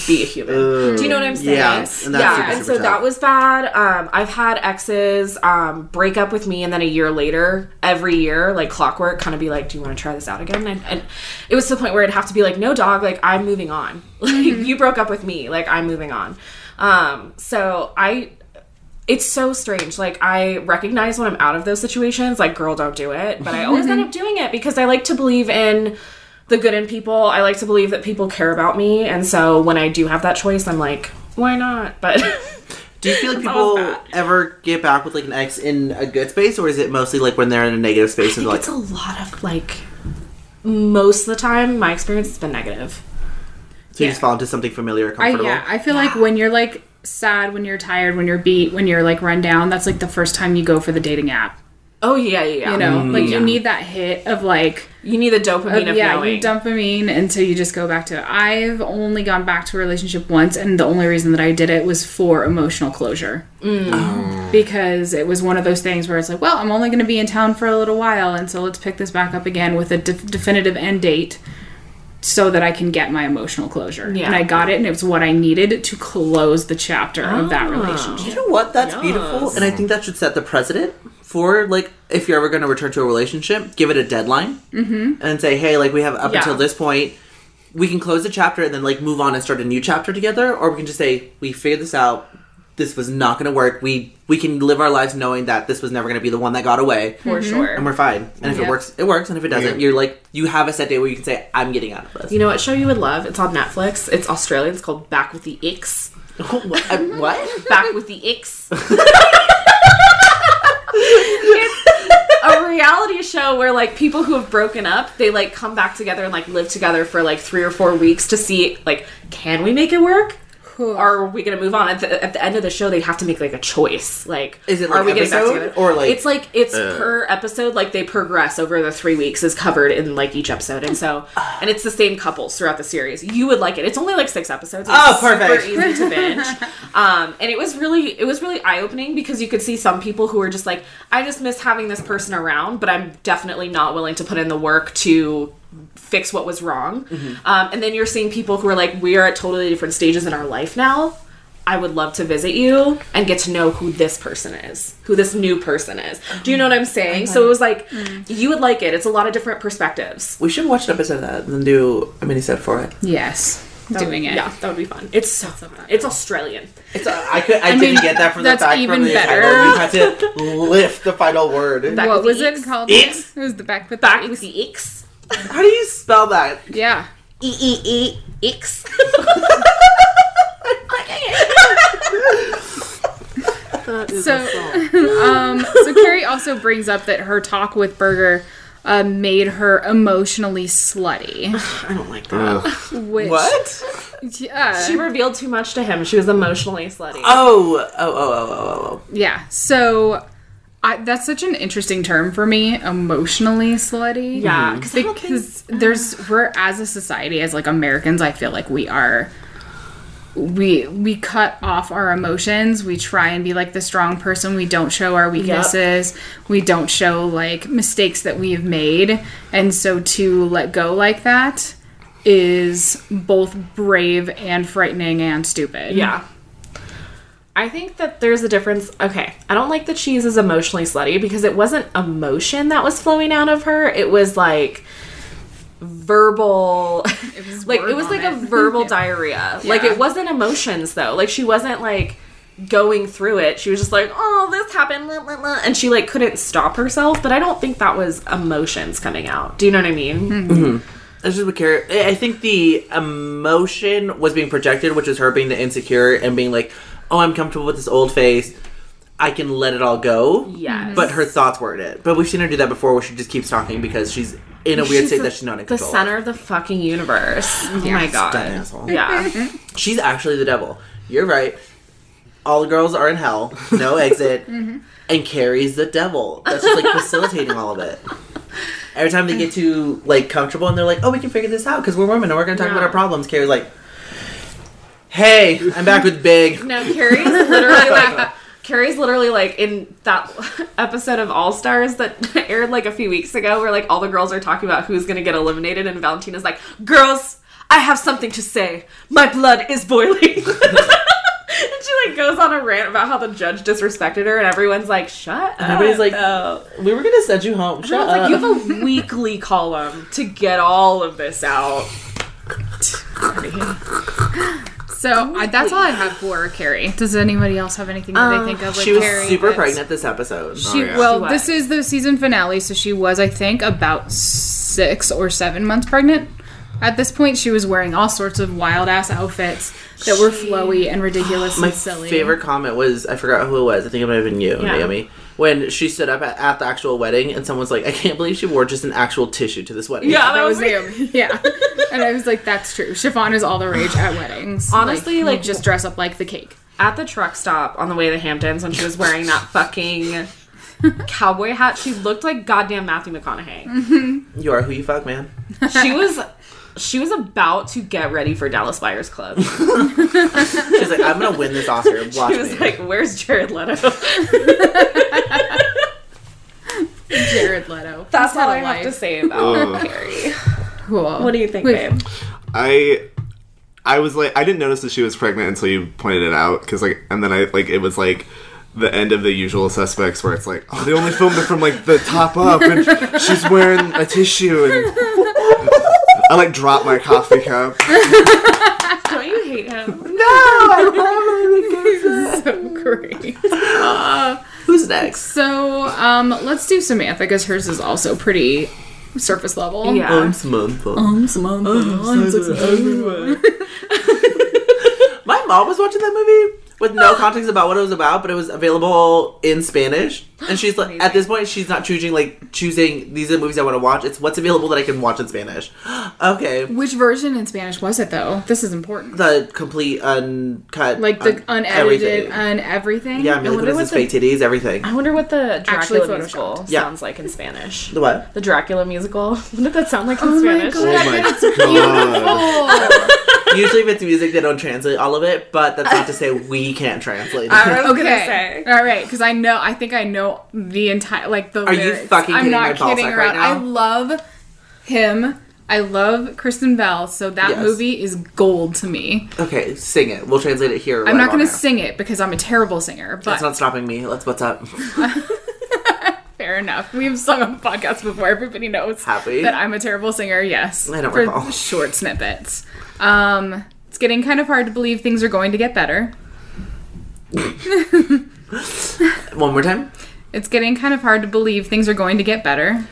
be a human. Do you know what I'm saying? Yeah, and super, yeah, and so tough. that was bad. Um, I've had exes um, break up with me, and then a year later, every year, like clockwork, kind of be like, "Do you want to try this out again?" And, and it was to the point where I'd have to be like, "No, dog, like I'm moving on. [LAUGHS] Like you broke up with me, like I'm moving on." Um, so I it's so strange. Like I recognize when I'm out of those situations, like girl, don't do it. But I always end up doing it because I like to believe in the good in people. I like to believe that people care about me, and so when I do have that choice, I'm like, why not? But [LAUGHS] Do you feel like people ever get back with like an ex in a good space, or is it mostly like when they're in a negative space I and think like, it's a lot of like most of the time, my experience has been negative. so you just fall into something familiar, or I, comfortable? yeah, I feel like when you're like sad, when you're tired, when you're beat, when you're like run down, that's like the first time you go for the dating app. Oh yeah, yeah, yeah. You know, like Yeah. you mm-hmm. need that hit of like, you need the dopamine of, of yeah, knowing. you dopamine until you just go back to it. I've only gone back to a relationship once, and the only reason that I did it was for emotional closure. Mm. Oh. Because it was one of those things where it's like, well, I'm only going to be in town for a little while, and so let's pick this back up again with a def- definitive end date so that I can get my emotional closure. Yeah. And I got it, and it was what I needed to close the chapter of that ah. relationship. You know what? That's beautiful, and I think that should set the precedent for like if you're ever going to return to a relationship, give it a deadline mm-hmm. and say, hey, like we have up Yeah. until this point. We can close the chapter and then like move on and start a new chapter together, or we can just say we figured this out. This was not going to work. We we can live our lives knowing that this was never going to be the one that got away, for sure. and we're fine. And if it works, it works. And if it doesn't, Yeah. you're like you have a set day where you can say, I'm getting out of this. You know what show you would love? It's on Netflix. It's Australian. It's called Back with the Icks. [LAUGHS] what? Uh, what? Back with the Icks. [LAUGHS] [LAUGHS] a reality show where like people who have broken up, they like come back together and like live together for like three or four weeks to see like can we make it work? Or are we gonna move on? At the, at the end of the show, they have to make like a choice. Like, Is it, like are we getting back episode together? or, like- it's like it's per episode. Like they progress over the three weeks is covered in like each episode, and so and it's the same couples throughout the series. You would like it. It's only like six episodes. It's Oh, perfect. Super easy to binge. [LAUGHS] Um, and it was really it was really eye opening because you could see some people who were just like, I just miss having this person around, but I'm definitely not willing to put in the work to fix what was wrong. Um, and then you're seeing people who are like, we are at totally different stages in our life now. I would love to visit you and get to know who this person is, who this new person is. Do you know what I'm saying? So it was like, you would like it. It's a lot of different perspectives. We should watch an episode of that and then do a mini set for it. Yes. Doing it. Yeah, that would be fun. It's so fun. It's Australian. It's a, I could I, mean, didn't get that from the that's fact even from the better. title. You had to lift the final word. Back What was it called? Icks? It was the back with Back the with Icks. the Icks. How do you spell that? Yeah. E E E Icks. [LAUGHS] So, [LAUGHS] um, so Carrie also brings up that her talk with Berger uh, made her emotionally slutty. [SIGHS] I don't like that. Ugh. Which, What? Yeah. She revealed too much to him. She was emotionally slutty. Oh, oh, oh, oh, oh, oh. Yeah. So I, that's such an interesting term for me, emotionally slutty. yeah, mm-hmm. because Because there's we're as a society as like Americans, I feel like we are we we cut off our emotions. We try and be like the strong person. We don't show our weaknesses. We don't show like mistakes that we have made. And so to let go like that is both brave and frightening and stupid. Yeah. I think that there's a difference. Okay, I don't like that she is emotionally slutty because it wasn't emotion that was flowing out of her. It was like verbal. It was [LAUGHS] like it was like a [LAUGHS] verbal Yeah. diarrhea. Like it wasn't emotions though. Like she wasn't like going through it. She was just like, "Oh, this happened," blah, blah, blah," and she like couldn't stop herself. But I don't think that was emotions coming out. Do you know what I mean? Hmm. Mm-hmm. That's just what Carrie. I I think the emotion was being projected, which is her being the insecure and being like, "Oh, I'm comfortable with this old face. I can let it all go." Yes. But her thoughts weren't it. But we've seen her do that before, where she just keeps talking because she's in a weird She's state the- that she's not in the control. of. center of the fucking universe. Oh my god. Dumb asshole. Yeah. [LAUGHS] She's actually the devil. You're right. All the girls are in hell, no [LAUGHS] exit, Mm-hmm. and Carrie's the devil. That's just like facilitating all of it. Every time they get too like comfortable and they're like, "Oh, we can figure this out because we're women and we're gonna talk about our problems." Carrie's like, "Hey, I'm back with big." No, Carrie's literally like Carrie's literally like in that episode of All Stars that [LAUGHS] aired like a few weeks ago where like all the girls are talking about who's gonna get eliminated and Valentina's like, Girls, I have something to say. My blood is boiling. [LAUGHS] and she like goes on a rant about how the judge disrespected her and everyone's like, Shut And everybody's like, Oh. "We were gonna send you home." Shut It's like up. you have a [LAUGHS] weekly column to get all of this out. So I, that's all I have for Carrie. Does anybody else have anything that they um, think of? With she was Carrie super that's- pregnant this episode. She Oh, yeah. well, She was. this is the season finale, so she was, I think, about six or seven months pregnant. At this point, she was wearing all sorts of wild ass outfits that were flowy and ridiculous My and silly. favorite comment was I forgot who it was. I think it might have been you, Yeah. Naomi. When she stood up at, at the actual wedding and someone's like, I can't believe she wore just an actual tissue to this wedding. Yeah, that was Naomi. [LAUGHS] Yeah, and I was like, "That's true. Chiffon is all the rage at weddings. Honestly, you like- just dress up like the cake." at the truck stop on the way to the Hamptons when she was wearing that fucking [LAUGHS] cowboy hat, she looked like goddamn Matthew McConaughey. Mm-hmm. You are who you fuck, man. She was she was about to get ready for Dallas Buyers Club. [LAUGHS] She's like, I'm gonna win this Oscar. Watch she was me. like, "Where's Jared Leto?" [LAUGHS] Jared Leto. That's He's I all have to say about Ugh. Carrie. Cool. What do you think, Wait. babe? I I was like I didn't notice that she was pregnant until you pointed it out because like and then I like it was like the end of the usual suspects where it's like oh they only filmed it from like the top up and she's wearing a tissue and [LAUGHS] [LAUGHS] I like dropped my coffee cup. [LAUGHS] Don't you hate him? No, I love him. [LAUGHS] so great. Who's next? So, um, let's do Samantha because hers is also pretty surface level. Yeah. I'm Samantha. Um, Samantha. I'm so My mom was watching that movie with no context about what it was about, but it was available in Spanish. And she's like, at this point, she's not choosing like choosing these are the movies I want to watch. It's what's available that I can watch in Spanish. [GASPS] okay, Which version in Spanish was it though? This is important. the complete uncut, Like the un- unedited everything. and everything. yeah, Mila wonder Kunis' what fake titties, everything. I wonder what the Actually Dracula photoshopped. musical Yeah. sounds like in Spanish. The what? The Dracula musical. [LAUGHS] What did that sound like in Oh my Spanish? God. Oh my god. [LAUGHS] [LAUGHS] Usually, if it's music, they don't translate all of it, but that's not to say we can't translate it. I was [LAUGHS] Okay. gonna say. All right, because I know. I think I know the entire like the. Are you lyrics. fucking I'm not kidding around. right? I love him. I love Kristen Bell. So that Yes. movie is gold to me. okay, sing it. We'll translate it here. I'm not going going to sing it because I'm a terrible singer. But That's not stopping me. Let's what's up. [LAUGHS] fair enough. We've sung on the podcast before. Everybody knows Happy? that I'm a terrible singer. Yes, I don't for recall. short snippets. Um, it's getting kind of hard to believe things are going to get better. [LAUGHS] One more time. It's getting kind of hard to believe things are going to get better.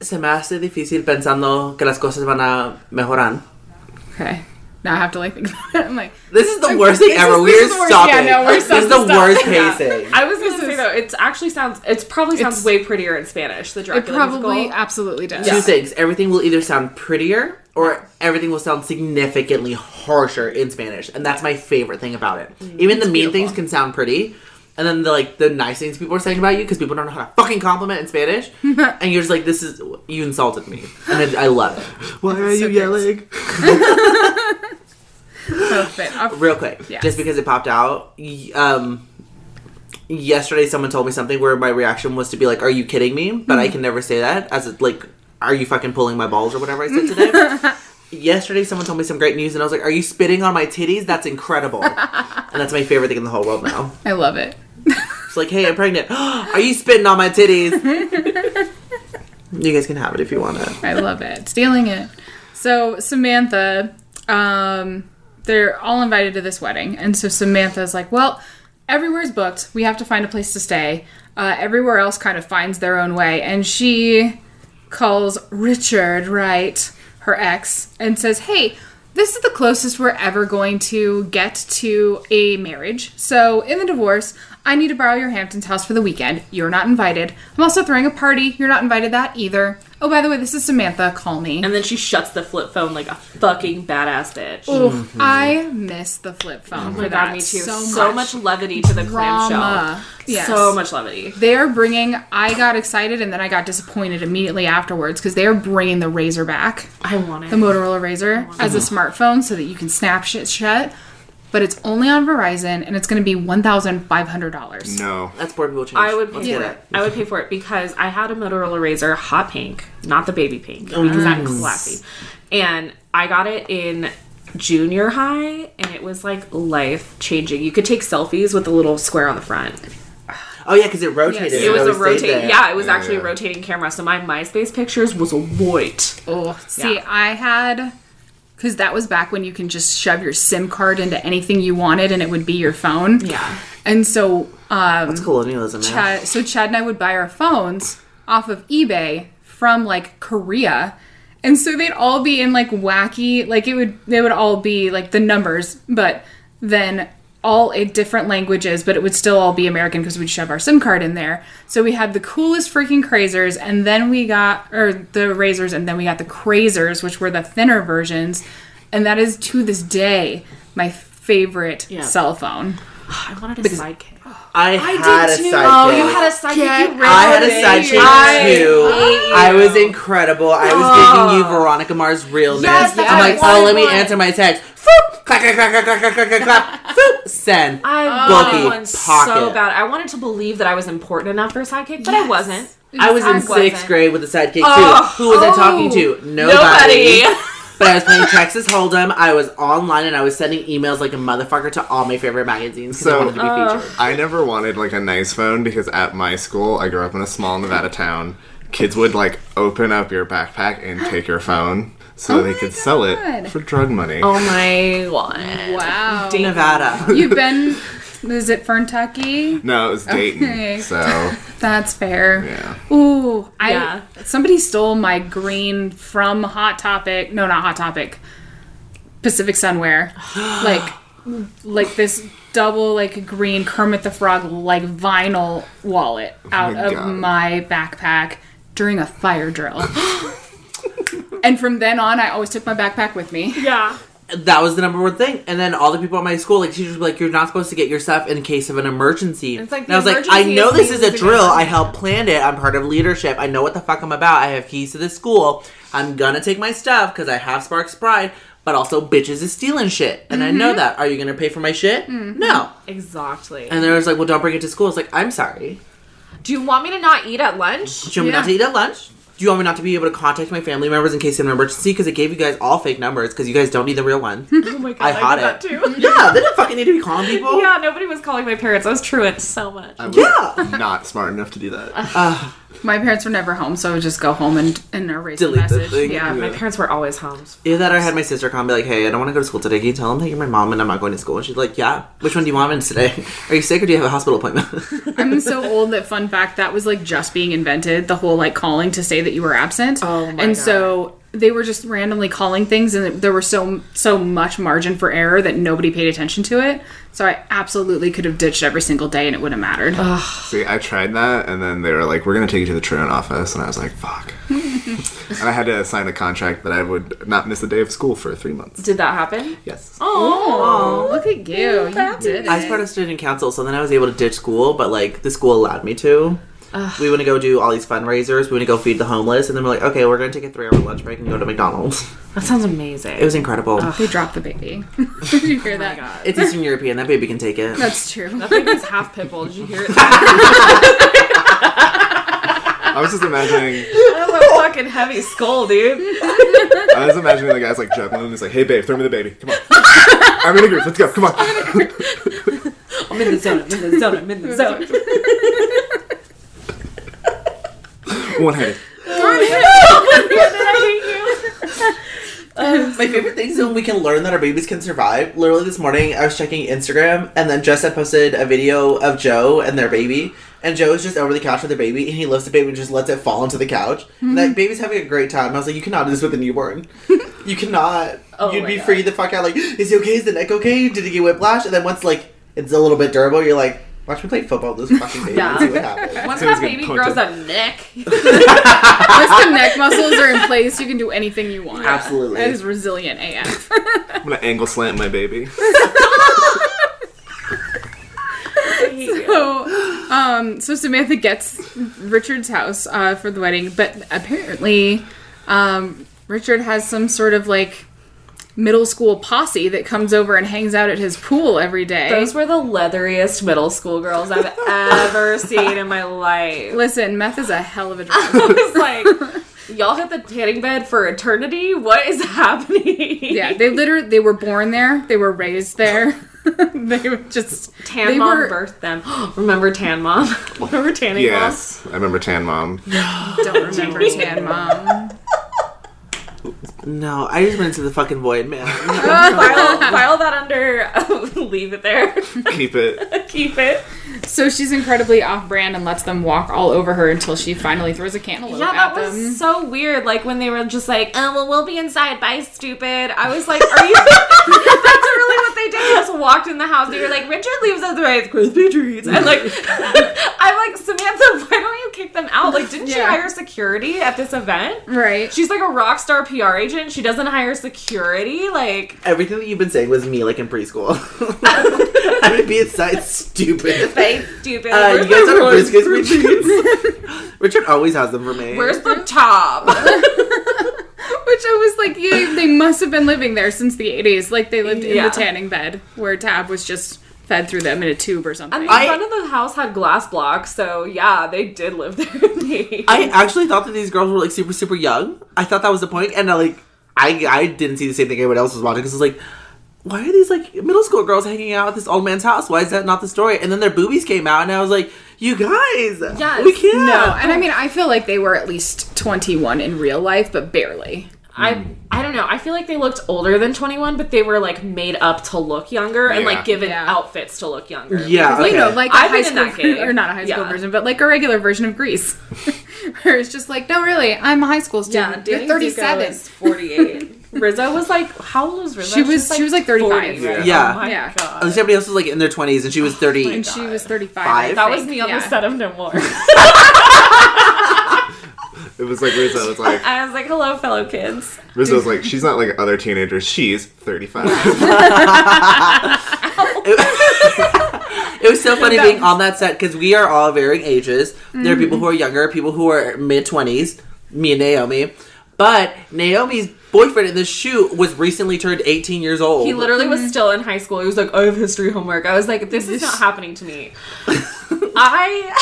Se me hace difícil pensando que las cosas van a mejorar. Okay. Now I have to like think about it. I'm like, This is the Okay, worst thing ever. We're this is the stopping. yeah, no, we're stopping. this is the stopping, stop. worst Yeah. pacing. I was gonna This say is- though, it actually sounds. It probably sounds way prettier in Spanish. The it Dracula probably musical. absolutely does. Two things. Everything will either sound prettier or everything will sound significantly harsher in Spanish. And that's my favorite thing about it. Even the mean things can sound pretty. And then the like the nice things people are saying about you because people don't know how to fucking compliment in Spanish, [LAUGHS] and you're just like, "This is you insulted me," and it, I love it. [LAUGHS] Why are you good. yelling? Perfect. [LAUGHS] Real quick, Yes. just because it popped out. Um, yesterday, someone told me something where my reaction was to be like, "Are you kidding me?" But I can never say that as a, like, "Are you fucking pulling my balls?" or whatever I said today. [LAUGHS] yesterday, someone told me some great news, and I was like, "Are you spitting on my titties? That's incredible!" [LAUGHS] and that's my favorite thing in the whole world now. I love it. It's like, "Hey, I'm pregnant. [GASPS] Are you spitting on my titties?" [LAUGHS] you guys can have it if you want it. I love it. Stealing it. So Samantha, um, they're all invited to this wedding, and so Samantha's like, "Well, everywhere's booked. We have to find a place to stay. Uh, everywhere else kind of finds their own way." And she calls Richard, right, her ex, and says, "Hey." This is the closest we're ever going to get to a marriage. So, in the divorce, I need to borrow your Hamptons house for the weekend. You're not invited. I'm also throwing a party. You're not invited that either. Oh, by the way, this is Samantha. Call me. And then she shuts the flip phone like a fucking badass bitch. Ooh, mm-hmm. I miss the flip phone. Oh my god, me too. So, So, much. much. levity to the clamshell. Drama. Yes. So much levity. They're bringing. I got excited and then I got disappointed immediately afterwards because they're bringing the Razr back, I want it. the Motorola Razr, as a smartphone so that you can snap shit shut. But it's only on Verizon and it's going to be one thousand five hundred dollars. No. That's poor people change. I would Let's pay get for it. I would pay for it because I had a Motorola Razr hot pink, not the baby pink, oh, because that's classy. And I got it in junior high, and it was like life changing. You could take selfies with the little square on the front. Oh yeah, because it rotated. Yes. It was a always stayed rotating, there. yeah, it was Yeah, actually a rotating camera. So my MySpace pictures was white. Oh, see, Yeah. I had because that was back when you can just shove your SIM card into anything you wanted and it would be your phone. Yeah. And so, um, It's colonialism. Chad, so Chad and I would buy our phones off of eBay from like Korea. And so they'd all be in like wacky, like it would, they would all be like the numbers, but then all in different languages, but it would still all be American because we'd shove our SIM card in there. So we had the coolest freaking crazers, and then we got, or the razors, and then we got the crazers, which were the thinner versions. And that is to this day my favorite Yeah. cell phone. [SIGHS] I wanted a sidekick. I, had a too. sidekick. Oh, you had a sidekick. Get I had a sidekick away. too. hate I was incredible. I was giving you Veronica Mars realness. Yes, I'm like, I oh, wanted let me answer my text. Foop, clack, clack, clack, clack, clack, clack, clack, clack, foop, send. I Bookie, wanted one so pocket. bad. I wanted to believe that I was important enough for a sidekick, but I wasn't. I was in I sixth wasn't. grade with a sidekick too. Oh, Who was I talking to? Nobody. Nobody. [LAUGHS] But I was playing Texas Hold'em. I was online and I was sending emails like a motherfucker to all my favorite magazines because I So- wanted to be Uh, featured. I never wanted like a nice phone because at my school, I grew up in a small Nevada town. Kids would like open up your backpack and take your phone so Oh they my could sell it for drug money. Oh my god. Wow. Nevada. [LAUGHS] You've been, is it Ferntucky? No, it was Dayton. Okay. So [LAUGHS] That's fair. yeah. Ooh, I Yeah. somebody stole my green from Hot Topic. No, not Hot Topic. Pacific Sunwear. [GASPS] like like this double like green Kermit the Frog like vinyl wallet oh out my of God. my backpack during a fire drill. [GASPS] [LAUGHS] and from then on I always took my backpack with me. Yeah. that was the number one thing. And then all the people at my school, like teachers, were like, "You're not supposed to get your stuff in case of an emergency." It's like and I was like, "I know this is a drill. I helped plan it. I'm part of leadership. I know what the fuck I'm about. I have keys to the school. I'm gonna take my stuff because I have Sparks Pride." But also, bitches is stealing shit, and I know Mm-hmm. that. Are you gonna pay for my shit? No. Exactly. And they was like, "Well, don't bring it to school." It's like, "I'm sorry. Do you want me to not eat at lunch? Do you want me not to eat at lunch? Do you want me not to be able to contact my family members in case of an emergency? Because it gave you guys all fake numbers because you guys don't need the real one." [LAUGHS] Oh my god, I I, had did that it. too. [LAUGHS] yeah, they didn't fucking need to be calling people. Yeah, nobody was calling my parents. I was truant so much. I was Yeah. [LAUGHS] not smart enough to do that. My parents were never home, so I would just go home and, and erase the Delete the message. thing. Yeah. My parents were always home. Either that or I had my sister call and be like, hey, I don't want to go to school today. Can you tell them that you're my mom and I'm not going to school? And she's like, yeah. Which one do you want in today? Are you sick or do you have a hospital appointment? I'm so old that fun fact that was like just being invented. The whole like calling to say that you were absent. Oh my And God. so they were just randomly calling things, and there were so so much margin for error that nobody paid attention to it. So I absolutely could have ditched every single day, and it wouldn't have mattered. See, I tried that, and then they were like, "We're gonna take you to the truant office," and I was like, "Fuck." [LAUGHS] and I had to sign a contract that I would not miss a day of school for three months. Did that happen? Yes. Oh, look at you! You did I was it. part of student council, so then I was able to ditch school, but like the school allowed me to. We want to go do all these fundraisers. We want to go feed the homeless, and then we're like, okay, we're gonna take a three-hour lunch break and go to McDonald's. That sounds amazing. It was incredible. They dropped the baby. [LAUGHS] [LAUGHS] did you hear oh that? God. It's Eastern European. That baby can take it. That's true. That baby's half pit bull. Did you hear it? [LAUGHS] I was just imagining. That's a fucking heavy skull, dude. I was imagining the guy's like juggling. And he's like, "Hey, babe, throw me the baby. Come on. I'm in a group. Let's go. Come on." I'm in the zone. I'm in the zone. I'm in the zone. One handed. My favorite thing is when we can learn that our babies can survive. Literally this morning, I was checking Instagram, and then Jess had posted a video of Joe and their baby. And Joe is just over the couch with the baby, and he lifts the baby and just lets it fall onto the couch. And that baby's having a great time. I was like, you cannot do this with a newborn. [LAUGHS] you cannot. Oh You'd be God. free the fuck out. Like, is he okay? Is the neck okay? Did he get whiplash? And then once like it's a little bit durable, you're like, watch me play football with this [LAUGHS] fucking baby and see what happens. Once So that baby grows up. a neck, [LAUGHS] Once the neck [LAUGHS] muscles are in place, you can do anything you want. Absolutely. That is resilient AF. I'm gonna angle slant my baby. so, um, so Samantha gets Richard's house uh, for the wedding, but apparently, um, Richard has some sort of like middle school posse that comes over and hangs out at his pool every day. those were the leatheriest middle school girls I've [LAUGHS] ever seen in my life. Listen, meth is a hell of a drug. [LAUGHS] I was like, y'all hit the tanning bed for eternity? What is happening? yeah, they literally they were born there, they were raised there. [LAUGHS] they were just Tan they mom were- birthed them. [GASPS] Remember Tan mom? Remember Tanning Yes, I remember Tan Mom. [GASPS] Don't remember Tan Mom. No, I just went into the fucking void, man. [LAUGHS] file, file that under. [LAUGHS] leave it there. Keep it. [LAUGHS] Keep it. So she's incredibly off-brand and lets them walk all over her until she finally throws a cantaloupe Yeah, at that was so weird. Like when they were just like, "Oh, well, we'll be inside." Bye, stupid. I was like, "Are you?" That's really what they did. They just walked in the house. They were like, "Richard leaves us with crispy treats," and like, [LAUGHS] I'm like, Samantha, why don't you kick them out? Like, didn't she hire security at this event? Right. She's like a rock star PR agent. She doesn't hire security. Like, Everything that you've been saying was me, like in preschool. [LAUGHS] I would be inside stupid. [LAUGHS] bye, stupid. Uh, Where's you guys the are Rice biscuits, Krispies? Richard. Richard always has them for me. Where's the top? [LAUGHS] Which I was like, yeah, they must have been living there since the 80s. Like they lived in Yeah. the tanning bed where Tab was just fed through them in a tube or something. And the I- front of the house had glass blocks, so yeah, they did live there. in the 80s. I actually thought that these girls were like super, super young. I thought that was the point, and uh, like I, I didn't see the same thing everyone else was watching because it's like, why are these like middle school girls hanging out at this old man's house? Why is that not the story? And then their boobies came out, and I was like, you guys, Yes. we can't. no, and I mean, I feel like they were at least 21 in real life, but barely. I hmm. I don't know. I feel like they looked older than 21, but they were like made up to look younger and like given Yeah. outfits to look younger. Yeah, Like, you know, like a I've high school, that or not a high school Yeah. version, but like a regular version of Grease. [LAUGHS] Where it's just like, no, really, I'm a high school Yeah, student. You're Danny 37. Zuko is 48. [LAUGHS] Rizzo was like, how old was Rizzo? She was- she was, like, 35. 40, right? Yeah. Oh my Yeah. god. At least else was like in their twenties, and she was oh thirty. and she was 35. I that was think. me on Yeah. the set of No More. [LAUGHS] It was like Rizzo was like I was like, hello, fellow kids. Rizzo was like she's not like other teenagers. She's 35. [LAUGHS] It was so funny being on that set because we are all varying ages. There are mm-hmm. people who are younger, people who are mid twenties. Me and Naomi, but Naomi's boyfriend in this shoot was recently turned eighteen years old. He literally was mm-hmm. still in high school. He was like, I have history homework. I was like, this is not happening to me. [LAUGHS] I.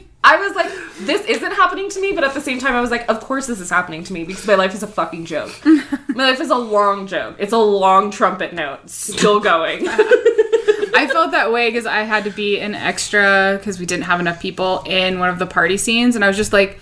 [LAUGHS] I was like, this isn't happening to me, but at the same time, I was like, of course this is happening to me because my life is a fucking joke. my life is a long joke. It's a long trumpet note, still going. I felt that way because I had to be an extra because we didn't have enough people in one of the party scenes, and I was just like,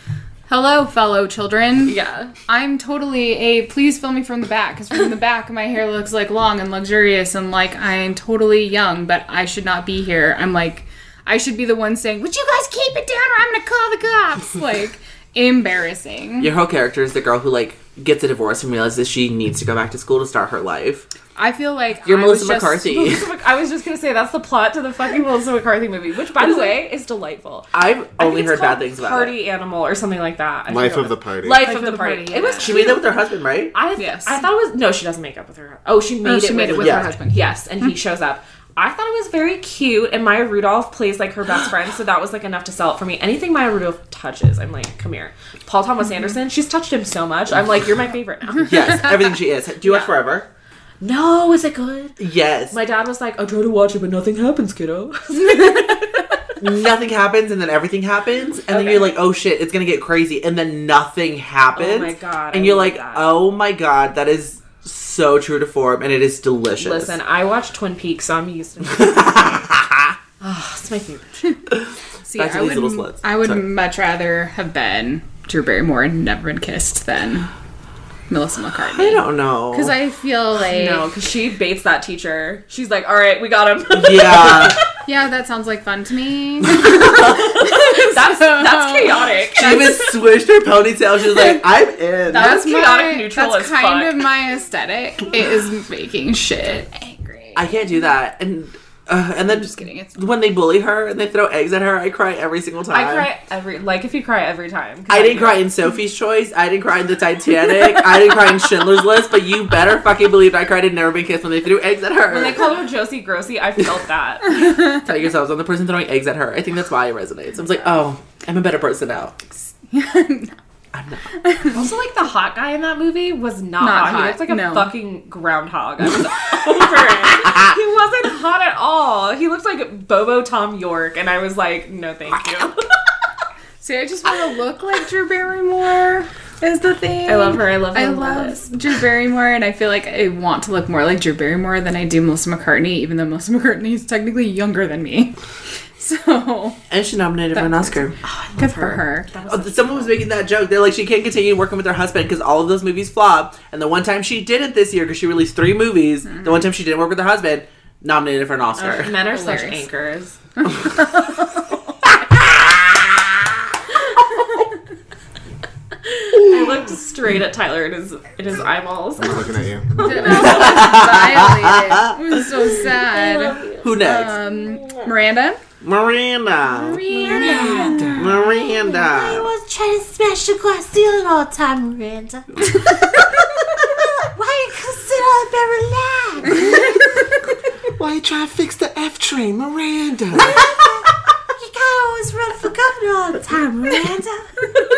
"Hello, fellow children. yeah. I'm totally a. Please film me from the back because from the back my hair looks like long and luxurious and like I'm totally young, but I should not be here. I'm like, I should be the one saying, "Would you guys keep it down or I'm gonna call the cops?" [LAUGHS] Like. embarrassing. Your whole character is the girl who like gets a divorce and realizes she needs to go back to school to start her life. I feel like You're I Melissa was just- McCarthy. [LAUGHS] I was just gonna say that's the plot to the fucking Melissa McCarthy movie, which, by the [LAUGHS] way, is delightful. I've only heard bad things about it. Party it. Animal or something like that. I Life of the Party. Life, of the, Party. Party, It was yeah. She made that with her husband, right? I th- Yes. I thought it was no, she doesn't make up with her. Oh, she made oh, she it. made with, it with Yeah. her husband. Yes, and he hmm. shows up. I thought it was very cute, and Maya Rudolph plays like her best [GASPS] friend, so that was like enough to sell it for me. Anything Maya Rudolph touches, I'm like, come here. Paul Thomas mm-hmm. Anderson, she's touched him so much. I'm like, you're my favorite now. [LAUGHS] Yes, everything she is. Do you watch Forever? no, is it good? Yes. My dad was like, I try to watch it, but nothing happens, kiddo. [LAUGHS] [LAUGHS] nothing happens and then everything happens and then you're like oh shit it's gonna get crazy and then nothing happens Oh my God, and I you're like that. oh my god that is so true to form and it is delicious Listen, I watch Twin Peaks, so I'm used to it. oh, [LAUGHS] ah, it's my favorite. [LAUGHS] See, Back to I these would, little sluts. I would Sorry. much rather have been Drew Barrymore and never been kissed than Melissa McCarthy. i don't know Because I feel like No, because she baits that teacher. She's like, all right, we got him. [LAUGHS] yeah yeah, that sounds like fun to me. [LAUGHS] that's that's chaotic. she even swished her ponytail she was like [LAUGHS] i'm in That's chaotic my, neutral That's as kind fuck. of my aesthetic. It is making shit angry. i can't do that and uh, and then just kidding. It's when they bully her and they throw eggs at her i cry every single time I cry every like if you cry every time. I didn't cry in [LAUGHS] Sophie's Choice. I didn't cry in the Titanic. I didn't cry in Schindler's List. But you better fucking believe I cried in Never Been Kissed when they threw eggs at her. When they called her Josie Grossie, I felt that. [LAUGHS] Tell yourselves, I'm the person throwing eggs at her. I think that's why it resonates. I was like, oh, I'm a better person now. [LAUGHS] I'm not. [LAUGHS] also, like the hot guy in that movie was not, Not hot. hot, He looked like a no. fucking groundhog. I was [LAUGHS] over it. He wasn't hot at all. He looked like Bobo Tom York, and I was like, no, thank you. [LAUGHS] See, I just want to look like Drew Barrymore. Is the thing. I love her. I love her. I love love. Drew Barrymore, and I feel like I want to look more like Drew Barrymore than I do Melissa McCarthy, even though Melissa McCarthy is technically younger than me. So And she nominated for an Oscar. good for her. Oh, someone was making that joke. They're like, she can't continue working with her husband because all of those movies flop. And the one time she didn't this year, because she released three movies, the one time she didn't work with her husband, nominated for an Oscar. Men are such anchors. [LAUGHS] I looked straight at Tyler in his in his eyeballs. I'm looking at you. [LAUGHS] Violated. It was so [LAUGHS] sad. Who next? Um, Miranda. Miranda. Miranda. Miranda. I was trying to smash the glass ceiling all the time, Miranda. [LAUGHS] Why you couldn't sit on the bed relax? [LAUGHS] Why you trying to fix the F train, Miranda? You gotta always run for governor all the time, Miranda. [LAUGHS]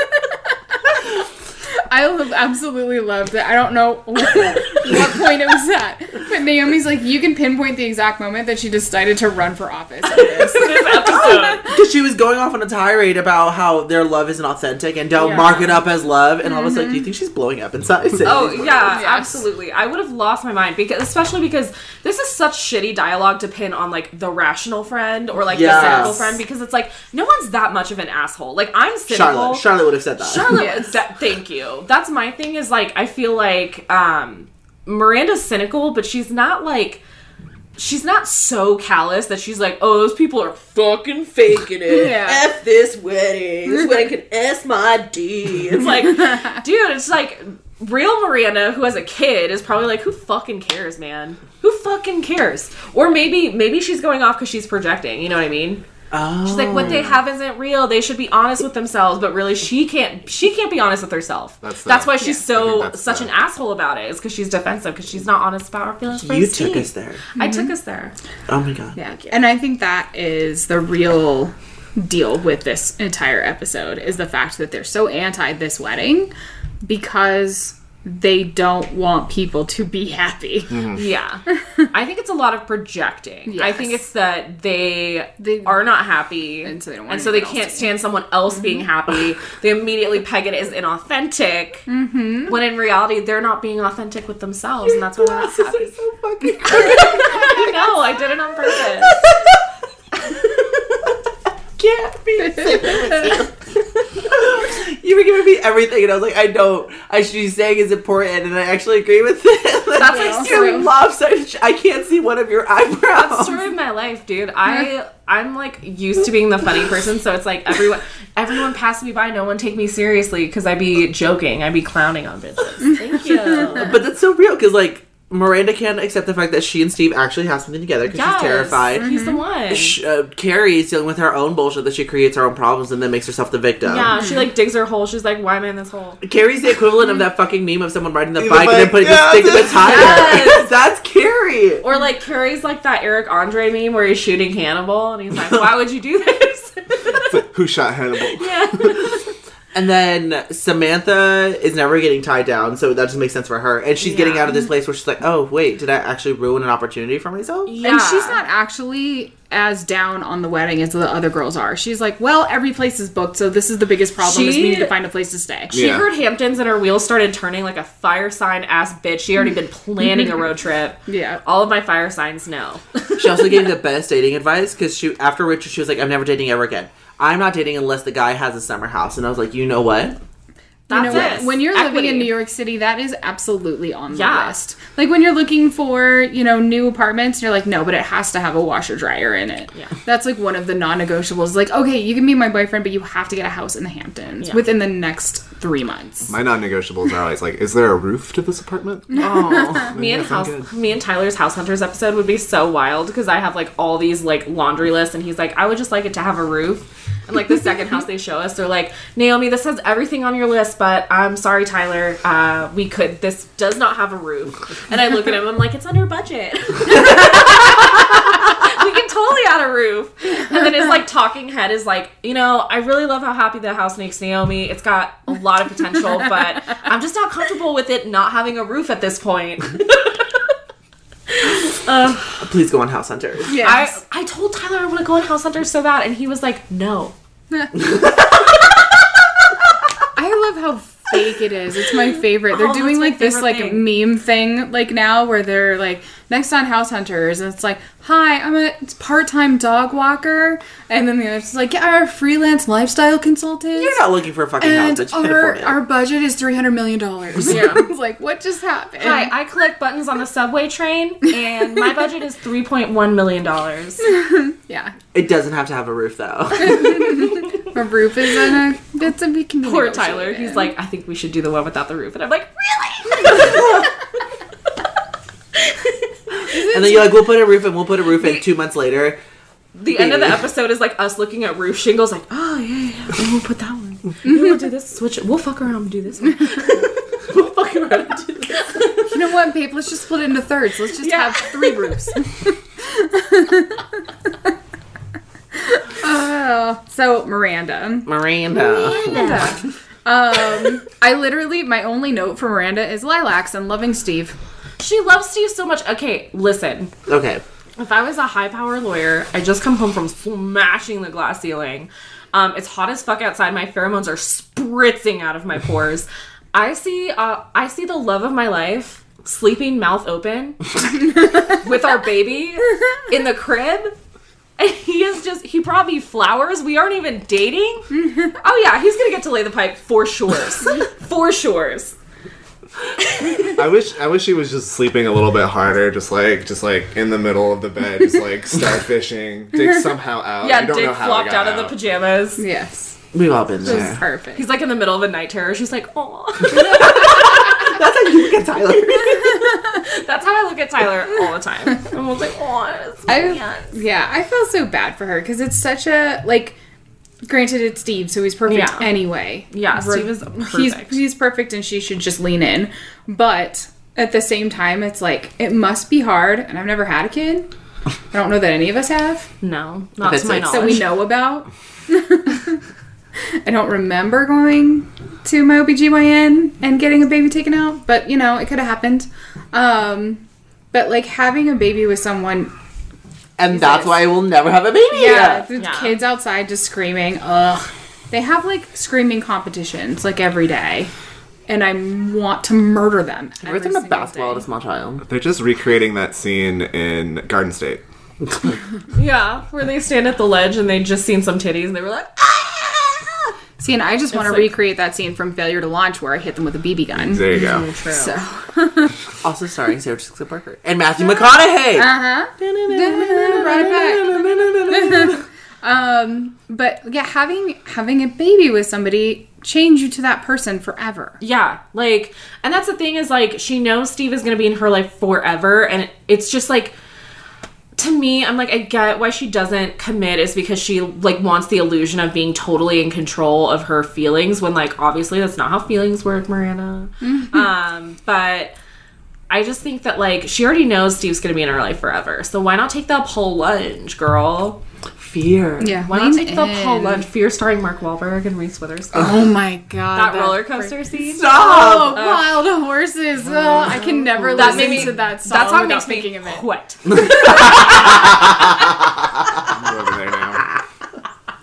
I lo- absolutely loved it. I don't know [LAUGHS] what point it was at, but Naomi's like, you can pinpoint the exact moment that she decided to run for office. this. [LAUGHS] This episode. Because she was going off on a tirade about how their love isn't authentic and don't Yeah. mark it up as love. And I was like, mm-hmm. do you think she's blowing up inside? Oh [LAUGHS] yeah, Yes. absolutely. I would have lost my mind because, especially because this is such shitty dialogue to pin on like the rational friend or like Yes. the cynical friend because it's like no one's that much of an asshole. Like I'm cynical. Charlotte. Charlotte would have said that. Charlotte, Yes. that, thank you. That's my thing. Is like I feel like um, Miranda's cynical, but she's not like she's not so callous that she's like, oh, those people are fucking faking it. [LAUGHS] Yeah. F this wedding. This wedding can S my D. It's like, [LAUGHS] dude, it's like real Miranda who has a kid is probably like, who fucking cares, man? Who fucking cares? Or maybe maybe she's going off because she's projecting. You know what I mean? Oh. She's like, what they oh. have isn't real. They should be honest with themselves, but really, she can't. She can't be honest with herself. That's That's, why she's I so such the- an asshole about it. Is because she's defensive because she's not honest about her feelings. for You his took us there. I mm-hmm. took us there. Oh my god. Yeah, and I think that is the real deal with this entire episode is the fact that they're so anti this wedding because they don't want people to be happy. Yeah, I think it's a lot of projecting. I think it's that they They- are not happy, And so they don't want and so they can't to. stand someone else being happy. [LAUGHS] They immediately peg it as inauthentic, Mm-hmm. when in reality they're not being authentic with themselves, and that's why they're not happy. so fucking [LAUGHS] I know, I did it on purpose. [LAUGHS] can't be saying with you. [LAUGHS] you were giving me everything, and I was like, I don't. I should be saying is important, and I actually agree with it. [LAUGHS] That's That's like You're lopsided. I can't see one of your eyebrows. story of my life, dude. I I'm like used to being the funny person, so it's like everyone everyone passed me by, no one take me seriously because I'd be joking, I'd be clowning on bitches. Thank you. But that's so real because like Miranda can't accept the fact that she and Steve actually have something together because Yes, she's terrified. He's the one. Sh- uh, Carrie's dealing with her own bullshit that she creates her own problems and then makes herself the victim. yeah, she like digs her hole. She's like, "Why am I in this hole?" Carrie's the equivalent of that [LAUGHS] fucking meme of someone riding the The bike and then putting yeah, the stick in the tire. Yes. [LAUGHS] [LAUGHS] That's Carrie. Or like Carrie's like that Eric Andre meme where he's shooting Hannibal, and he's like, "Why would you do this?" Like, who shot Hannibal? yeah. And then Samantha is never getting tied down, so that just makes sense for her. And she's getting out of this place where she's like, "Oh, wait, did I actually ruin an opportunity for myself?" yeah. And she's not actually as down on the wedding as the other girls are. She's like, well, every place is booked, so this is the biggest problem. is we need to find a place to stay. She Yeah. heard Hamptons and her wheels started turning like a fire sign ass bitch. She already been planning a road [LAUGHS] trip. Yeah. All of my fire signs know. She also gave the [LAUGHS] best dating advice because she after Richard, she was like, "I'm never dating ever again. I'm not dating unless the guy has a summer house." And I was like, "You know what? You know That's what? it. When you're living in New York City, that is absolutely on the Yeah. list. Like when you're looking for, you know, new apartments, you're like, no, but it has to have a washer dryer in it. Yeah. That's like one of the non-negotiables. Like, okay, you can be my boyfriend, but you have to get a house in the Hamptons Yeah. within the next three months. My non-negotiables are always like, is there a roof to this apartment? Oh, [LAUGHS] me and house, good. me and Tyler's House Hunters episode would be so wild because I have like all these like laundry lists, and he's like, I would just like it to have a roof. And like the second house they show us, they're like, Naomi, this has everything on your list, but I'm sorry, Tyler, uh, we could. This does not have a roof. And I look at him, I'm like, it's under budget. [LAUGHS] we can totally add a roof. And then his like talking head is like, you know, I really love how happy the house makes Naomi. It's got a lot of potential, but I'm just not comfortable with it not having a roof at this point. [LAUGHS] Uh, please go on House Hunters." Yes. I, I told Tyler I want to go on House Hunters so bad, and he was like, no. [LAUGHS] [LAUGHS] I love how fake it is. It's my favorite. They're [LAUGHS] Oh, doing like this like thing. meme thing like now where they're like next on House Hunters and it's like, "Hi, I'm a part-time dog walker." And then the other's like, "Yeah, I'm a freelance lifestyle consultant." You're not looking for a fucking house and that you can our, afford it. our budget is three hundred million dollars. Yeah. [LAUGHS] it's like what just happened? Hi, I collect buttons on the subway train, and my budget is $3.1 million. [LAUGHS] yeah, it doesn't have to have a roof though. [LAUGHS] a roof is in a. It's a we can Poor Tyler. He's like, I think we should do the one without the roof. And I'm like, really? [LAUGHS] and then you're like, "We'll put a roof in. We'll put a roof in." Two months later, The end of the episode is like us looking at roof shingles, like, oh, yeah, yeah, yeah. we'll put that one. [LAUGHS] We'll do this, switch it. We'll fuck around and do this one. we'll fuck around and do this. you know what, babe? Let's just split it into thirds. Let's just Yeah. have three roofs. Oh, so Miranda. Miranda. Um, I literally my only note for Miranda is lilacs and loving Steve. She loves Steve so much. Okay, listen. Okay. If I was a high power lawyer, I just come home from smashing the glass ceiling. Um, it's hot as fuck outside. My pheromones are spritzing out of my pores. I see, uh, I see the love of my life sleeping mouth open [LAUGHS] with our baby in the crib. And he is just, he brought me flowers. We aren't even dating. Oh, yeah, he's gonna get to lay the pipe for shores. [LAUGHS] for shores. I wish I wish he was just sleeping a little bit harder, just like just like in the middle of the bed, just like starfishing. Dick somehow out. Yeah, I don't Dick know how flopped it got out of the pajamas. Yes, We've all been there. perfect. He's like in the middle of a night terror. She's like, oh. [LAUGHS] That's how you look at Tyler. [LAUGHS] That's how I look at Tyler all the time. [LAUGHS] I'm almost like, oh, it's I, man." yeah, I feel so bad for her because it's such a like. Granted, it's Steve, so he's perfect Yeah. anyway. Yeah, Re- Steve is He's perfect. he's perfect, and she should just lean in. But at the same time, it's like it must be hard, and I've never had a kid. I don't know that any of us have No, not to my it. knowledge. that we know about. I don't remember going to my OBGYN and getting a baby taken out, but you know, it could have happened. Um, but like having a baby with someone, And that's why I will never have a baby. yeah, the Yeah. kids outside just screaming, ugh. They have like screaming competitions like every day, and I want to murder them. Every every time a single basketball day. at a small child. They're just recreating that scene in Garden State. [LAUGHS] Yeah, where they stand at the ledge and they just seen some titties and they were like, ah! See, and I just want to like- recreate that scene from Failure to Launch where I hit them with a BB gun. There you go. So, [LAUGHS] Also starring Sarah Jessica Parker and Matthew McConaughey. uh huh. [LAUGHS] Brought it back. [LAUGHS] Um, but yeah, having having a baby with somebody change you to that person forever. Yeah, like, and that's the thing is like she knows Steve is gonna be in her life forever, and it- it's just like. To me, I'm like, I get why she doesn't commit is because she like wants the illusion of being totally in control of her feelings when like obviously that's not how feelings work, Miranda. Um, but I just think that like she already knows Steve's gonna be in her life forever, so why not take the whole lunge, girl? Fear. Yeah, Why not lean take the whole in. lunge? Fear starring Mark Wahlberg and Reese Witherspoon. Oh my god, that roller coaster scene. Oh, wild horses! Oh, I can never That listen made me- to that song That song without makes thinking me of it. quit. I'm over there now.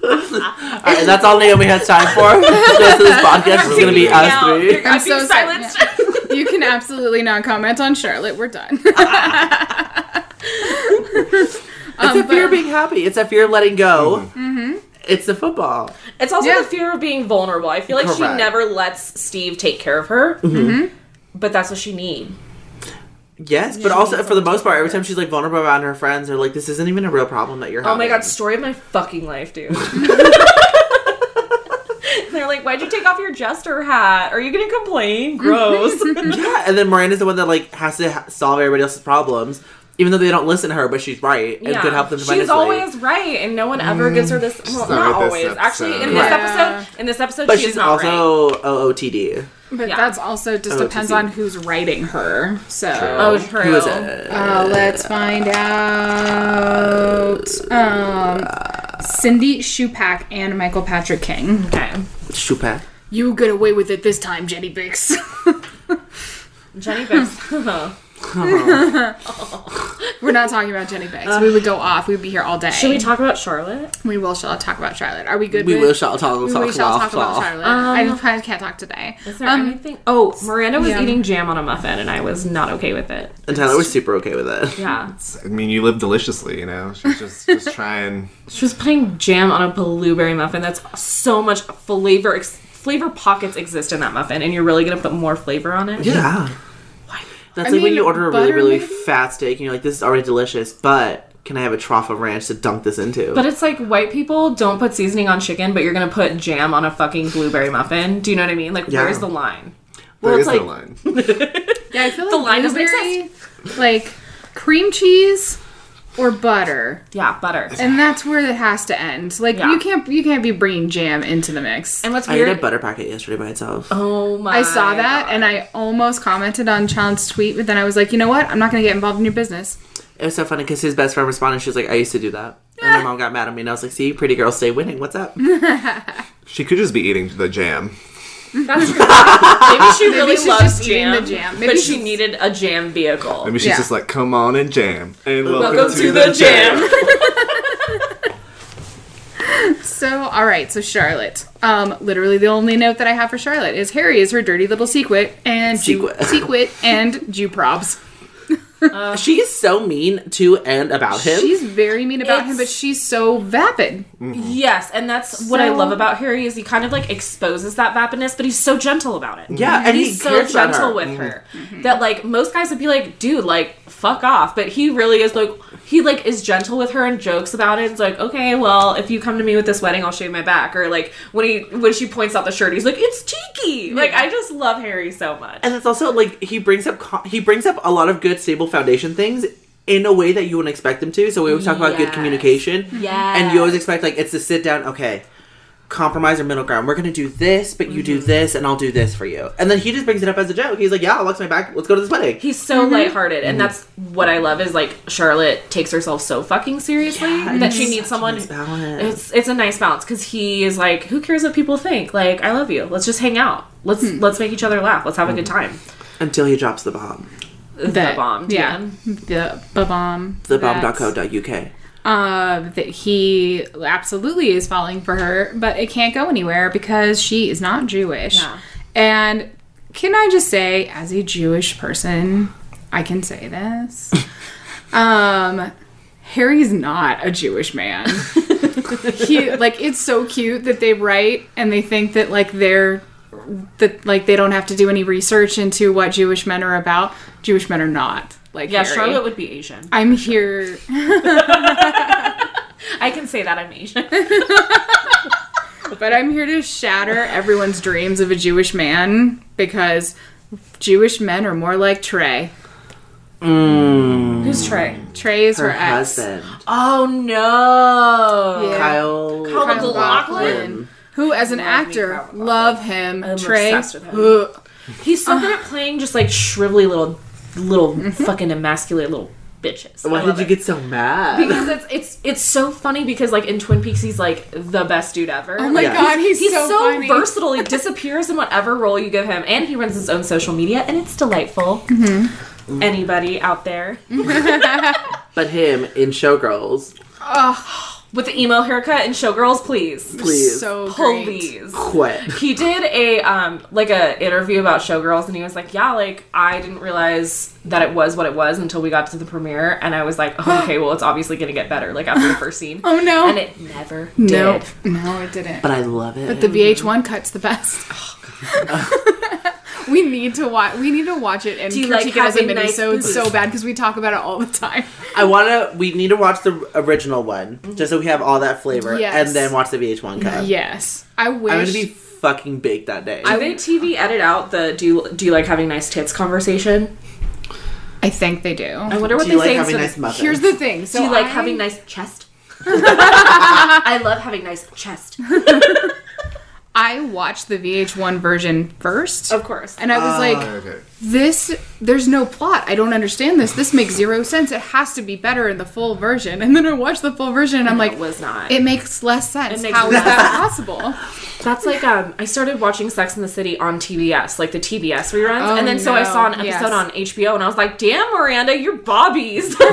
All right, that's all Naomi has time for. The rest of this podcast is going to be us Now, three. you're- I'm so being sorry. silenced. You can absolutely not comment on Charlotte. We're done. [LAUGHS] It's a fear of being happy. It's a fear of letting go. Mm-hmm. It's the football. It's also Yeah. the fear of being vulnerable. I feel like she never lets Steve take care of her. Mm-hmm. But that's what she needs. Yes, but also for the most part, every time she's like vulnerable around her friends, they're like, "This isn't even a real problem that you're having." Oh having." my god, story of my fucking life, dude. [LAUGHS] [LAUGHS] They're like, why'd you take off your jester hat? Are you gonna complain? Gross. [LAUGHS] Yeah, and then Miranda's the one that like has to ha- solve everybody else's problems, even though they don't listen to her, but she's right and could help them She's tremendously. always right, and no one ever gives her this. Well, not not with this always. Actually, in this Yeah. episode, in this episode, but she is she's not right. also OOTD. But Yeah. that's also just Oh, depends on who's writing her. So Oh, true. Who is it? uh, let's find out. Um, Cindy Chupack and Michael Patrick King. Okay. Shupak. You get away with it this time, Jenny Bicks. [LAUGHS] Jenny Bicks. [LAUGHS] [LAUGHS] We're not talking about Jenny Bicks. we would go off. We'd be here all day. Should we talk about Charlotte? We will shall talk about Charlotte. Are we good? We with- will shall talk. We, talk, we shall talk, talk about talk. Charlotte. I just I can't talk today. Is there Um, anything? Oh, Miranda was yeah. eating jam on a muffin, and I was not okay with it. And Tyler was super okay with it. Yeah, [LAUGHS] I mean, you live deliciously, you know. She's just just [LAUGHS] trying. she was putting jam on a blueberry muffin. That's so much flavor. Ex- flavor pockets exist in that muffin, and you're really gonna put more flavor on it. Yeah. That's I like when you order a really, really maybe? fat steak and you're like, this is already delicious, but can I have a trough of ranch to dunk this into? But it's like white people don't put seasoning on chicken, but you're gonna put jam on a fucking blueberry muffin. Do you know what I mean? Like, Yeah. where's the line? There it's is like- no line. [LAUGHS] Yeah, I feel like The line doesn't blueberry, like cream cheese or butter, Yeah, butter. and that's where it has to end. Like Yeah. you can't you can't be bringing jam into the mix. And what's weird? I did a butter packet yesterday by itself. oh my! I saw that and I almost commented on Child's tweet, but then I was like, you know what? I'm not going to get involved in your business. It was so funny because his best friend responded. She was like, "I used to do that," and my [LAUGHS] mom got mad at me, and I was like, "See, pretty girls stay winning. What's up?" [LAUGHS] [LAUGHS] She could just be eating the jam. That's [LAUGHS] true. Maybe she really she's loves just eating jam, the jam. Maybe but she she's- needed a jam vehicle. Maybe she's Yeah. just like, "Come on and jam," and welcome, Welcome to the jam. [LAUGHS] So, all right, so Charlotte. Um, literally, the only note that I have for Charlotte is Harry is her dirty little secret and Jew, Secret. secret and Jew probs. [LAUGHS] she is so mean to and about him. She's very mean about him, but she's so vapid. Mm-hmm. Yes, and that's what I love about Harry is he kind of like exposes that vapidness, but he's so gentle about it. yeah, and he's he so cares about gentle her. with mm-hmm. her that like most guys would be like, dude, like fuck off. But he really is like he like is gentle with her and jokes about it. It's like, okay, well, if you come to me with this wedding, I'll shave my back. Or like when he when she points out the shirt, he's like, it's cheeky. Like I just love Harry so much. And it's also like he brings up he brings up a lot of good stable foundation things in a way that you wouldn't expect them to. So we always talk about good communication. Yeah. And you always expect like it's to sit down, okay, compromise or middle ground. We're gonna do this, but you do mm-hmm. this, and I'll do this for you. And then he just brings it up as a joke. He's like, "Yeah, I'll watch my back. Let's go to this wedding." He's so mm-hmm. lighthearted, and mm-hmm. that's what I love. Is like Charlotte takes herself so fucking seriously Yeah, that she needs someone. nice. It's it's a nice balance because he is like, who cares what people think? Like, I love you. Let's just hang out. Let's hmm. let's make each other laugh. Let's have a good time. Until he drops the bomb. The bomb, yeah, yeah. the the bomb, The That's- bomb.co.uk. uh, that he absolutely is falling for her, but it can't go anywhere because she is not Jewish. Yeah. And can I just say, as a Jewish person, I can say this. [LAUGHS] um, Harry's not a Jewish man. [LAUGHS] he like it's so cute that they write and they think that like they're that like they don't have to do any research into what Jewish men are about. Jewish men are not like Yeah, Harry. Charlotte would be Asian. I'm here. [LAUGHS] I can say that I'm Asian. [LAUGHS] But I'm here to shatter everyone's dreams of a Jewish man because Jewish men are more like Trey. Mm. Who's Trey? Trey is her, Her ex. husband, Oh no. Yeah. Kyle. Kyle Kyle MacLachlan? Who, as an Love actor, love him. I'm Trey, with him. He's so good at playing just like shrivelly little, little fucking emasculated little bitches. Why did you it. get so mad? Because it's it's it's so funny because like in Twin Peaks he's like the best dude ever. Oh my Yeah. god, he's, He's so, so, funny. versatile. He disappears in whatever role you give him, and he runs his own social media, and it's delightful. Mm-hmm. Anybody out there [LAUGHS] But him in Showgirls, with the emo haircut and Showgirls, please, please So great. please. quit. He did a um like a interview about Showgirls, and he was like, "Yeah, like I didn't realize that it was what it was until we got to the premiere, and I was like, oh, [GASPS] okay, well, it's obviously gonna get better, like after the first scene, Oh no. and it never no, did. no, it didn't. But I love it. But the VH1 cut's the best. [LAUGHS] we need to watch. We need to watch it and Do you like it as a having nice minisode so bad because we talk about it all the time. I wanna. We need to watch the original one mm-hmm. just so we have all that flavor, Yes. and then watch the VH1 cut. Yes, I wish. I'm gonna be fucking baked that day. I think TV edit out the do you, do you like having nice tits conversation? I think they do. I wonder what Do they like say. having instead nice of- Here's the thing. So do you like I- having nice chest? [LAUGHS] I love having nice chest. [LAUGHS] I watched the VH1 version first, Of course. and I was like, Okay. "This, there's no plot. I don't understand this. This makes zero sense. It has to be better in the full version." And then I watched the full version, and I'm like, it was not. "It makes less sense. Makes How is less that possible?" That's like um I started watching Sex in the City on TBS, like the TBS reruns, Oh, and then so I saw an episode Yes. on HBO, and I was like, "Damn, Miranda, you're Bobby's." [LAUGHS]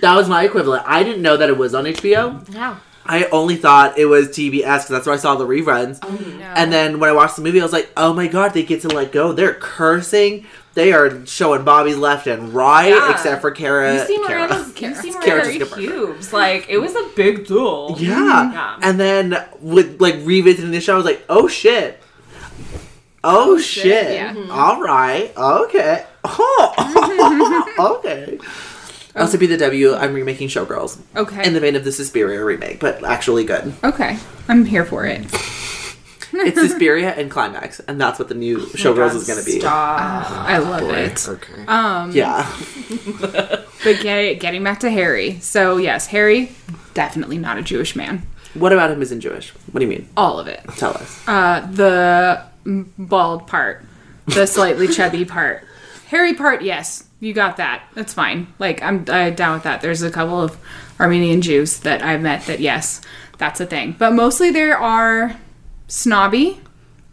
that was my equivalent. I didn't know that it was on HBO. yeah. I only thought it was TBS because that's where I saw the reruns. Oh, And then when I watched the movie, I was like, "Oh my god, they get to let go. They're cursing. They are showing Bobby left and right, Yeah. except for Kara. You see Kara. Miranda's, [LAUGHS] you see Kara Miranda's Jessica Parker. pubes, like it was a big deal. Yeah. Yeah. And then with like revisiting the show, I was like, "Oh shit." Oh, oh shit. shit, yeah. Mm-hmm. All right. Okay. Oh. [LAUGHS] [LAUGHS] okay. Also, be the W. I'm remaking Showgirls Okay. in the vein of the Suspiria remake, but actually good. okay, I'm here for it. It's [LAUGHS] Suspiria and Climax, and that's what the new Showgirls is going to be. Stop. I love it. Okay. Yeah. [LAUGHS] But get, getting back to Harry. So yes, Harry, definitely not a Jewish man. What about him isn't Jewish? What do you mean? All of it. Tell us. Uh, the bald part, the slightly [LAUGHS] chubby part. Harry part, yes, you got that. That's fine. Like I'm, i down with that. There's a couple of Armenian Jews that I've met that yes, that's a thing. But mostly there are snobby,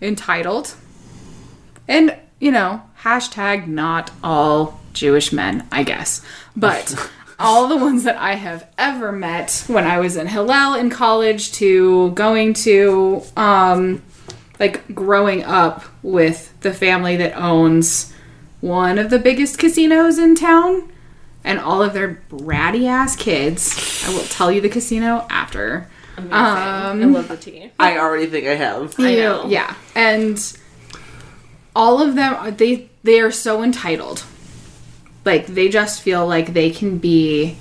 entitled, and you know hashtag not all Jewish men, I guess. But [LAUGHS] all the ones that I have ever met when I was in Hillel in college to going to um like growing up with the family that owns one of the biggest casinos in town and all of their bratty ass kids. I will tell you the casino after. Um, I love the tea. I already think I have. I know. Yeah. And all of them they they are so entitled. Like they just feel like they can be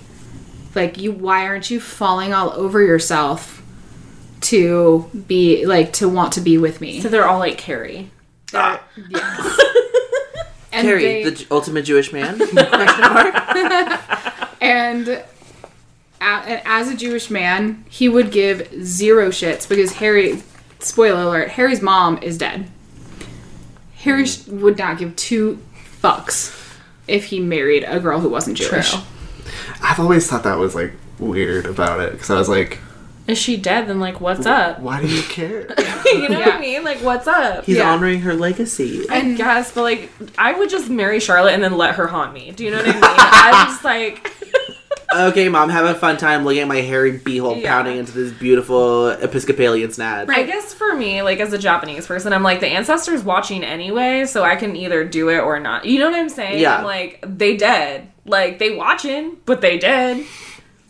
like you why aren't you falling all over yourself to be like to want to be with me? So they're all like Carrie. Yes. [LAUGHS] and Carrie, they- the J- ultimate Jewish man? [LAUGHS] Question mark. And a- as a Jewish man, he would give zero shits because Harry, spoiler alert, Harry's mom is dead. Harry hmm. sh- would not give two fucks if he married a girl who wasn't Jewish. True. I've always thought that was like weird about it because I was like, Is she dead? Then like, what's up? why do you care? [LAUGHS] you know what I mean? Like, what's up? He's Yeah. honoring her legacy. I guess, but like, I would just marry Charlotte and then let her haunt me. Do you know what I mean? [LAUGHS] I'm just like, [LAUGHS] Okay, mom, have a fun time looking at my hairy beehole Yeah. pounding into this beautiful Episcopalian snad. I guess for me, like as a Japanese person, I'm like the ancestors watching anyway, so I can either do it or not. You know what I'm saying? Yeah. I'm like they dead, like they watching, but they dead.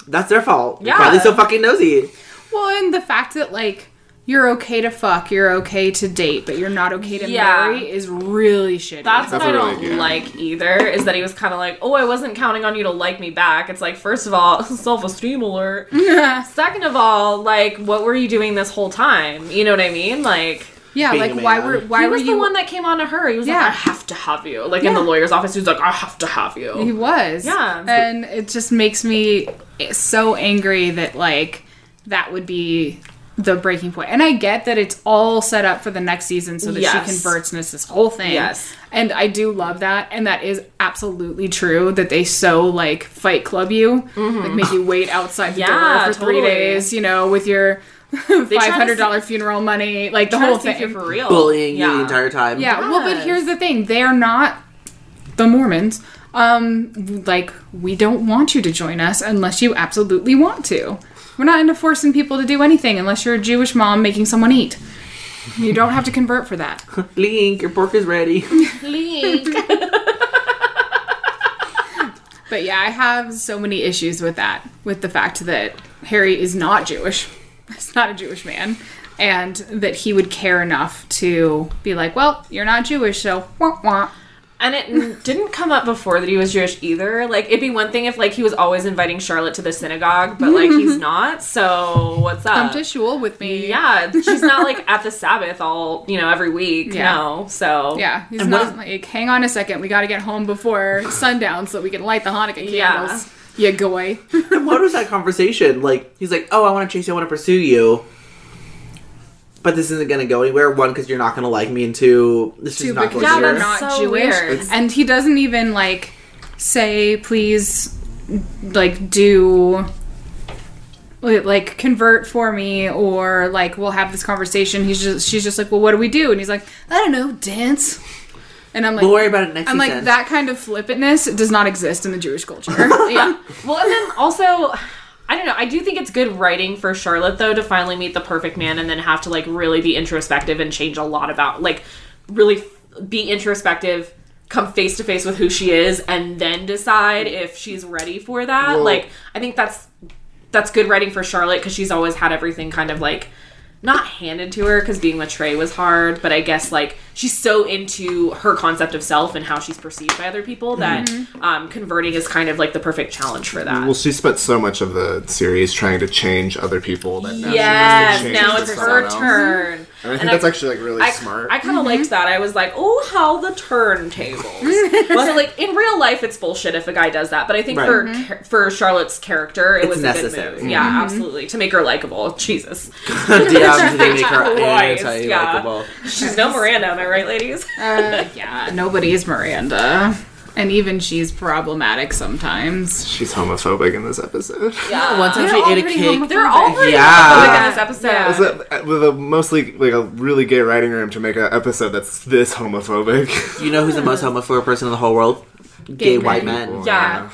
That's their fault. Yeah. Riley's so fucking nosy. Well, and the fact that like you're okay to fuck, you're okay to date, but you're not okay to Yeah. marry is really shitty. That's, That's what I don't really- yeah. like either. Is that he was kind of like, oh, I wasn't counting on you to like me back. It's like, first of all, [LAUGHS] self esteem alert. [LAUGHS] Second of all, like, what were you doing this whole time? You know what I mean? Like, yeah, Being like a why were why he were was you the one that came on to her. He was like, Yeah. I have to have you. Like in the lawyer's office, he was like, I have to have you. He was. Yeah. And it just makes me so angry that like that would be the breaking point. And I get that it's all set up for the next season so that Yes. she converts and it's this whole thing. Yes. And I do love that. And that is absolutely true that they so like fight club you, like make you wait outside the Mm-hmm. [LAUGHS] Yeah, door for three days, you know, with your five hundred dollar funeral money, like the whole to see if thing. for real. Bullying you the entire time. Yeah, well, but here's the thing: they are not the Mormons. Um, like we don't want you to join us unless you absolutely want to. We're not into forcing people to do anything unless you're a Jewish mom making someone eat. You don't have to convert for that. [LAUGHS] Link, your pork is ready. [LAUGHS] Link. But yeah, I have so many issues with that, with the fact that Harry is not Jewish. He's not a Jewish man. And that he would care enough to be like, well, you're not Jewish, so wah wah. And it didn't come up before that he was Jewish either. Like it'd be one thing if like he was always inviting Charlotte to the synagogue, but like he's [LAUGHS] not. So what's up? Come to shul with me. yeah, she's not like at the Sabbath all you know every week. Yeah. No, so Yeah, he's And not is- like, hang on a second, we gotta get home before sundown so we can light the Hanukkah Yeah. Candles. You goy. And what was that conversation? Like, he's like, oh, I want to chase you, I want to pursue you. But this isn't going to go anywhere. One, because you're not going to like me, and two, this is not because going Yeah, you're to that's not so Jewish. weird. And he doesn't even like say, please, like, do. Like convert for me, or like we'll have this conversation. He's just, she's just like, well, what do we do? And he's like, I don't know, dance. And I'm like, We'll worry about it next I'm like that kind of flippantness does not exist in the Jewish culture. [LAUGHS] yeah. Well, and then also, I don't know. I do think it's good writing for Charlotte though to finally meet the perfect man and then have to like really be introspective and change a lot about like really f- be introspective, come face to face with who she is, and then decide if she's ready for that. Well- like, I think that's that's good writing for Charlotte because she's always had everything kind of like not handed to her because being with Trey was hard, but I guess like she's so into her concept of self and how she's perceived by other people that um, converting is kind of like the perfect challenge for that. Well, she spent so much of the series trying to change other people that now yes, she has to change now it's someone her else. turn. And I think And that's I- actually like really I, smart. I kind of liked mm-hmm. that. I was like, oh, how the turntables. [LAUGHS] so, like in real life, it's bullshit if a guy does that. But I think Right. for mm-hmm. char- for Charlotte's character, it It's was a necessary. good move. Mm-hmm. Yeah, absolutely to make her likable. Jesus, [LAUGHS] DMs [LAUGHS] they make her Christ, anti yeah. likable. she's no Miranda, am I right, ladies? Uh, yeah, nobody's Miranda. And even she's problematic sometimes. She's homophobic in this episode. Yeah, One time They're she ate a cake. homophobic. they're all pretty Yeah. homophobic in this episode. Yeah. Is uh, with a mostly like a really gay writing room to make an episode that's this homophobic? You know who's the most homophobic person in the whole world? Gay, men. white men. Yeah.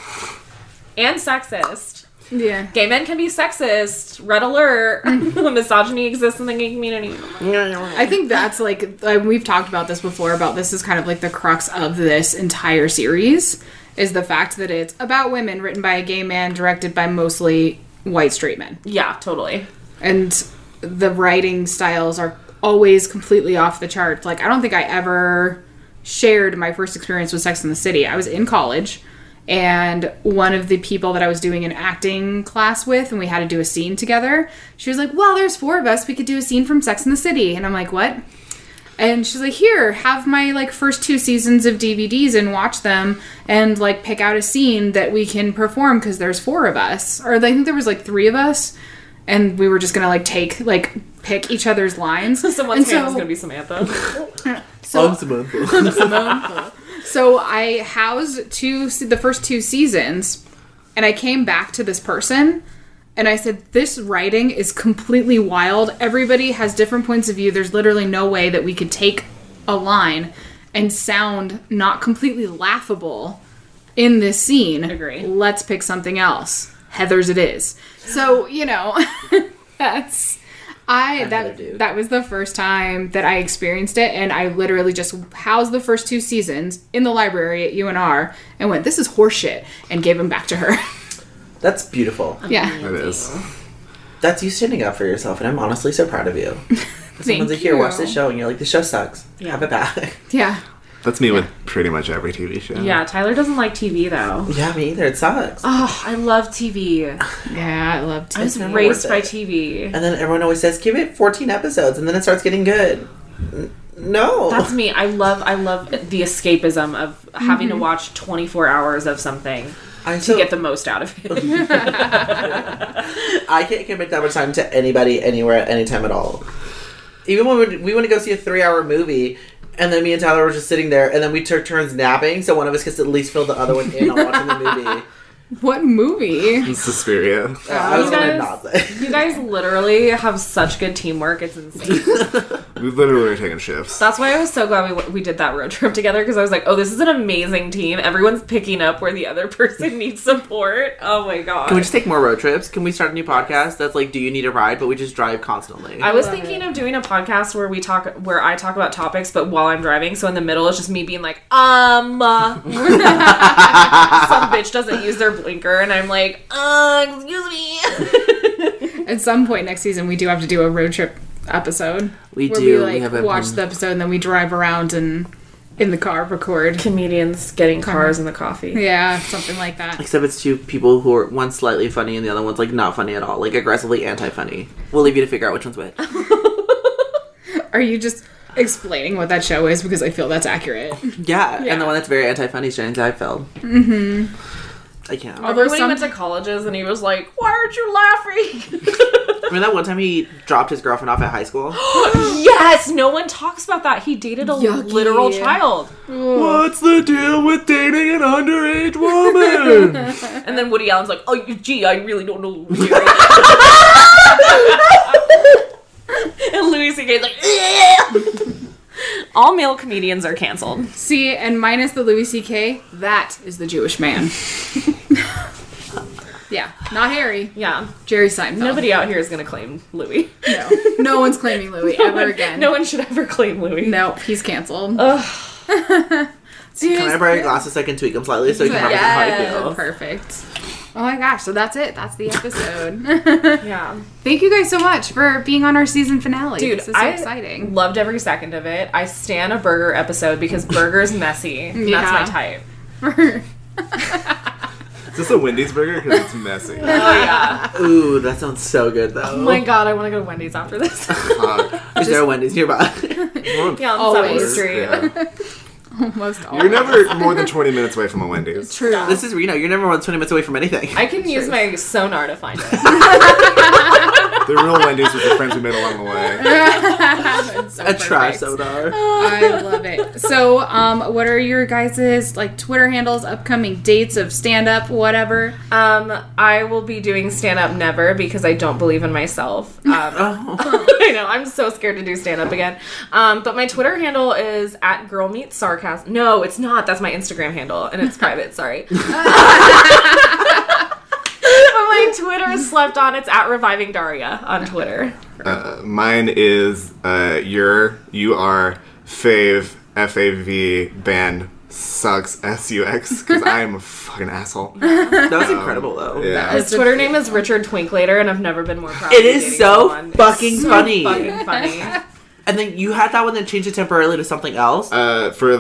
and sexist. Yeah. Gay men can be sexist. Red alert. [LAUGHS] Misogyny exists in the gay community. I think that's like uh, we've talked about this before. About this is kind of like the crux of this entire series is the fact that it's about women, written by a gay man, directed by mostly white straight men, Yeah, totally. and the writing styles are always completely off the charts. Like I don't think I ever shared my first experience with Sex in the City. I was in college. And one of the people that I was doing an acting class with, and we had to do a scene together, she was like, Well, there's four of us. We could do a scene from Sex in the City. And I'm like, What? And she's like, Here, have my like first two seasons of DVDs and watch them and like pick out a scene that we can perform because there's four of us. Or I think there was like three of us. And we were just gonna like take like pick each other's lines. [LAUGHS] Someone's And name is gonna be Samantha. [LAUGHS] so- [LAUGHS] I'm Samantha. So I housed two the first two seasons, and I came back to this person, and I said, "This writing is completely wild. Everybody has different points of view. There's literally no way that we could take a line and sound not completely laughable in this scene. Agree. Let's pick something else. Heather's it is. So you know, [LAUGHS] that's." I that dude. that was the first time that I experienced it, and I literally just housed the first two seasons in the library at UNR and went, "This is horseshit," and gave them back to her. [LAUGHS] That's beautiful. Yeah. It is. That's you standing up for yourself, and I'm honestly so proud of you. [LAUGHS] Someone's like, here, watch this show, and you're like, "The show sucks. Have it back. [LAUGHS] Yeah. That's me with pretty much every TV show. Yeah, Tyler doesn't like TV though. yeah, me either. It sucks. Oh, I love TV. [SIGHS] Yeah, I love TV. I was never raised by. TV. And then everyone always says, give it 14 episodes, and then it starts getting good. No. That's me. I love I love [LAUGHS] the escapism of having Mm-hmm. to watch 24 hours of something I to so, get the most out of it. [LAUGHS] I can't commit that much time to anybody, anywhere, at any time at all. Even when we, we want to go see a three-hour movie, and then me and Tyler were just sitting there, and then we took turns napping, so one of us to at least fill the other one in on watching the movie. [LAUGHS] What movie? [LAUGHS] Suspiria. I was you gonna guys- not say. you guys literally have such good teamwork. It's insane. [LAUGHS] We literally were taking shifts. That's why I was so glad we, we did that road trip together because I was like, oh, this is an amazing team. Everyone's picking up where the other [LAUGHS] person needs support. Oh my god. Can we just take more road trips? Can we start a new podcast that's like, do you need a ride? But we just drive constantly. I was thinking of doing a podcast where we talk, where I talk about topics, but while I'm driving. So in the middle, it's just me being like, um, uh, some bitch doesn't use their blinker, and I'm like, uh, excuse me. [LAUGHS] At some point next season, we do have to do a road trip episode. We do. We We like have a- watch the episode and then we drive around and in the car record. Comedians getting cars in the coffee. Yeah, something like that. Except it's two people who are one slightly funny and the other one's like not funny at all, like aggressively anti-funny. We'll leave you to figure out which one's which. [LAUGHS] Are you just explaining what that show is because I feel that's accurate? Yeah, Yeah. and the one that's very anti-funny is Jenny Seinfeld. Mm-hmm. I can't. Remember when some- he went to colleges and he was like, "Why aren't you laughing?" [LAUGHS] Remember that one time he dropped his girlfriend off at high school? [GASPS] yes, no one talks about that. He dated a Yucky. literal child, What's the deal with dating an underage woman? [LAUGHS] and then Woody Allen's like, "Oh, gee, I really don't know." [LAUGHS] and Louis C.K.'s like, [LAUGHS] "All male comedians are canceled." See, and minus the Louis C.K., that is the Jewish man. [LAUGHS] yeah, not Harry. Yeah, Jerry Seinfeld. nobody out here is gonna claim Louis. No, no one's claiming Louis [LAUGHS] ever again. No one should ever claim Louis. no, he's canceled. Can I borrow your glasses so I can tweak them slightly so you can represent how I Yeah, feel? perfect. Oh my gosh, so that's it. That's the episode. [LAUGHS] Yeah. Thank you guys so much for being on our season finale. Dude, this is so I exciting. loved every second of it. I stand a burger episode because burger's messy. Yeah. [LAUGHS] That's my type. [LAUGHS] Is this a Wendy's burger? Because it's messy. Oh yeah. Ooh, that sounds so good though. Oh my god, I want to go to Wendy's after this. Uh, Is there a Wendy's nearby? yeah, on Always. Seventh Street. yeah. Almost all. You're never more than 20 minutes away from a Wendy's. [LAUGHS] true. this is Reno. You're never more than 20 minutes away from anything. I can use my sonar to find it. [LAUGHS] [LAUGHS] The real Wendy's with the friends we made along the way. [LAUGHS] So a trash perfect. soda. I love it. So, um, what are your guys's like Twitter handles, upcoming dates of stand up, whatever? Um, I will be doing stand up never because I don't believe in myself. Um, [LAUGHS] Oh. I know I'm so scared to do stand up again. Um, but my Twitter handle is at girl meets sarcasm. No, it's not. That's my Instagram handle, and it's private. Sorry. But my Twitter is slept on. It's at reviving Daria on Twitter. Uh, mine is uh, your, you are, fave, F A V, band, sucks, S U X, because I am a fucking asshole. [LAUGHS] That was incredible though. Yeah. His Twitter name is Richard Twinklater, and I've never been more proud. It to is so fucking It's so funny. Fucking funny. [LAUGHS] And then you had that one that changed it temporarily to something else. Uh, for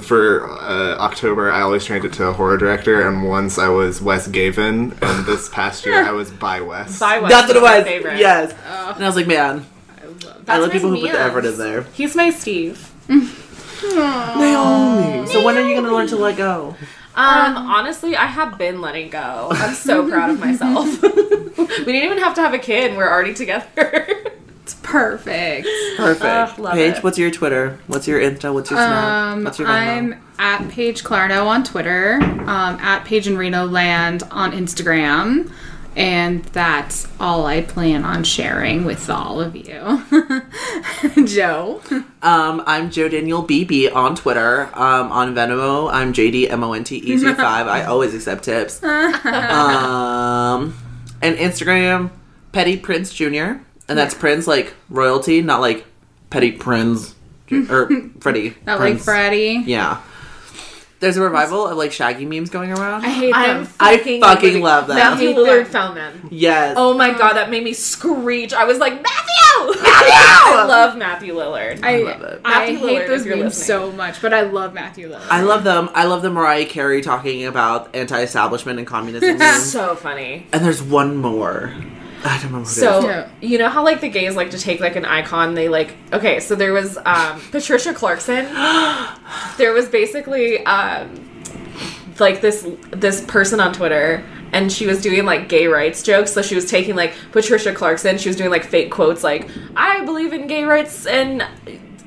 for uh, October, I always changed it to a horror director, and once I was Wes Gavin, and this [LAUGHS] past year I was by Wes. By Wes That's what it my was. Favorite. Yes. And I was like, man, I That's love people who put the effort in there. He's my Steve. [LAUGHS] Naomi. So when are you gonna learn to let go? Um, honestly, I have been letting go. I'm so proud of myself. [LAUGHS] we didn't even have to have a kid. and We're already together. It's perfect. Perfect. Love Paige, it. what's your Twitter? What's your Insta? What's your Snap? Um, what's your I'm at Paige Clarno on Twitter, um, at Paige and Reno Land on Instagram, and that's all I plan on sharing with all of you. [LAUGHS] Joe. Um, I'm Joe Daniel BB on Twitter. Um, on Venmo, I'm JD M O N T E J [LAUGHS] five. I always accept tips. [LAUGHS] Um, and Instagram, Petty Prince Jr. And that's Prince like royalty, not like Petty Prince or [LAUGHS] Freddie. Not like Prince. Freddie. Yeah. There's a revival of like Shaggy memes going around. I hate I'm them. I fucking, fucking love them. Matthew hate Lillard them. found them. yes. Oh my god, that made me screech. I was like, Matthew! [LAUGHS] I love Matthew Lillard. I, love it. I Matthew hate Lillard, those if you're memes listening. so much, but I love Matthew Lillard. I love them. I love the Mariah Carey talking about anti-establishment and communism. [LAUGHS] memes. so funny. and there's one more. I don't remember. What So. Yeah. you know how like the gays like to take like an icon, they like okay, so there was um [GASPS] Patricia Clarkson. [GASPS] there was basically um like this this person on Twitter and she was doing like gay rights jokes. So she was taking like Patricia Clarkson, she was doing like fake quotes like, I believe in gay rights and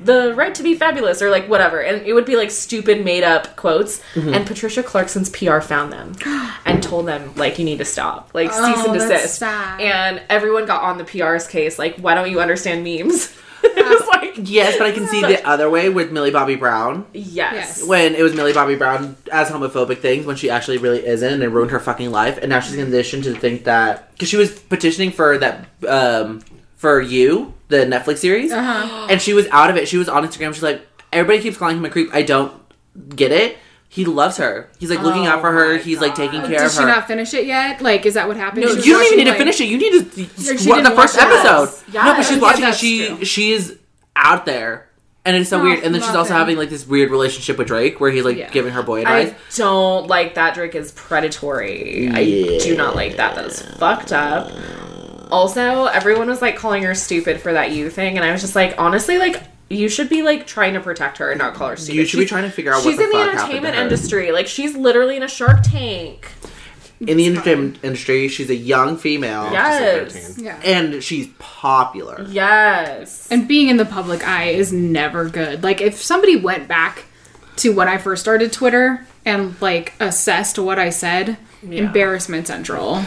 the right to be fabulous or like whatever and it would be like stupid made up quotes Mm-hmm. and patricia clarkson's pr found them [GASPS] and told them like you need to stop like cease Oh, and that's desist sad. and everyone got on the pr's case like why don't you understand memes [LAUGHS] it was like yes, but I can see the other way with Millie Bobby Brown. yes, Yes. When it was Millie Bobby Brown as homophobic things when she actually really isn't and it ruined her fucking life. And now she's conditioned to think that because she was petitioning for that um for you the Netflix series, Uh-huh. and she was out of it. She was on Instagram. She's like, everybody keeps calling him a creep. I don't get it. He loves her. He's like looking out for her. He's like taking care Did of her. Did she not finish it yet? Like, is that what happened? No, you don't even need to finish it. You need to watch didn't the first episode. Yes. No, but she's watching. that's She true. she's out there, and it's so Oh, weird. And then she's also him. having like this weird relationship with Drake, where he's like Yeah. giving her boy advice. I don't like that Drake is predatory. I do not like that. That is fucked up. Also, everyone was like calling her stupid for that you thing, and I was just like, honestly, like you should be like trying to protect her and not call her stupid. You should be trying to figure out what She's the in the fuck happened entertainment industry. Like she's literally in a Shark Tank. In the entertainment industry, she's a young female, Yes. She's like 13. Yeah. and she's popular. Yes. And being in the public eye is never good. Like, if somebody went back to when I first started Twitter and like assessed what I said, embarrassment central.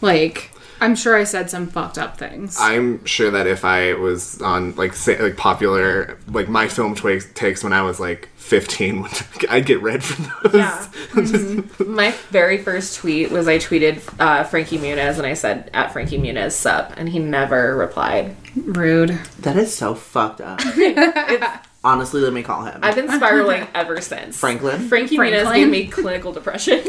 Like, I'm sure I said some fucked up things. I'm sure that if I was on like say like popular like my film twi- takes when I was like 15, [LAUGHS] I'd get red for those. Yeah. My very first tweet was I tweeted uh, Frankie Muniz and I said at Frankie Muniz sup and he never replied. Rude. That is so fucked up. [LAUGHS] Honestly, let me call him. I've been spiraling [LAUGHS] ever since. Franklin? Frankie Muniz Franklin? gave me clinical depression.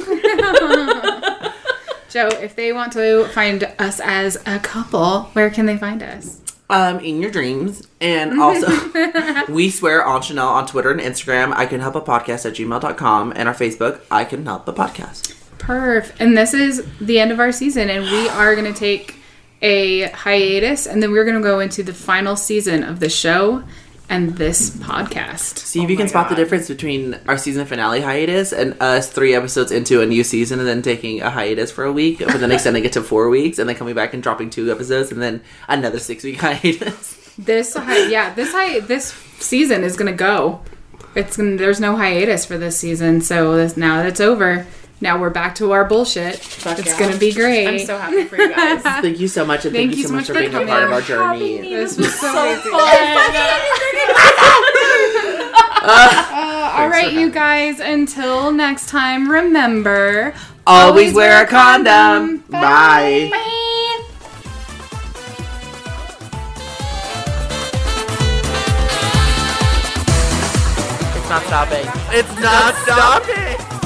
Joe, if they want to find us as a couple, where can they find us? Um, in your dreams. And also, [LAUGHS] we swear on Chanel on Twitter and Instagram. I can help a podcast at gmail.com and our Facebook, I can help a podcast. Perf. And this is the end of our season, and we are going to take a hiatus, and then we're going to go into the final season of the show and this podcast. See if you can oh spot the difference between our season finale hiatus and us three episodes into a new season and then taking a hiatus for a week, but then extending it to four weeks and then coming back and dropping two episodes and then another six week [LAUGHS] hiatus. This, hi- yeah, this hi- this season is to go. It's gonna, there's no hiatus for this season, so this, now that it's over, now we're back to our bullshit. it's yeah. going to be great. I'm so happy for you [LAUGHS] guys. Thank you so much and thank, you so much for being a part of our journey. This [LAUGHS] was so, amazing. fun. [LAUGHS] Uh, all right, you guys. Until next time, remember Always wear a condom. Bye. It's not stopping. It's not stopping.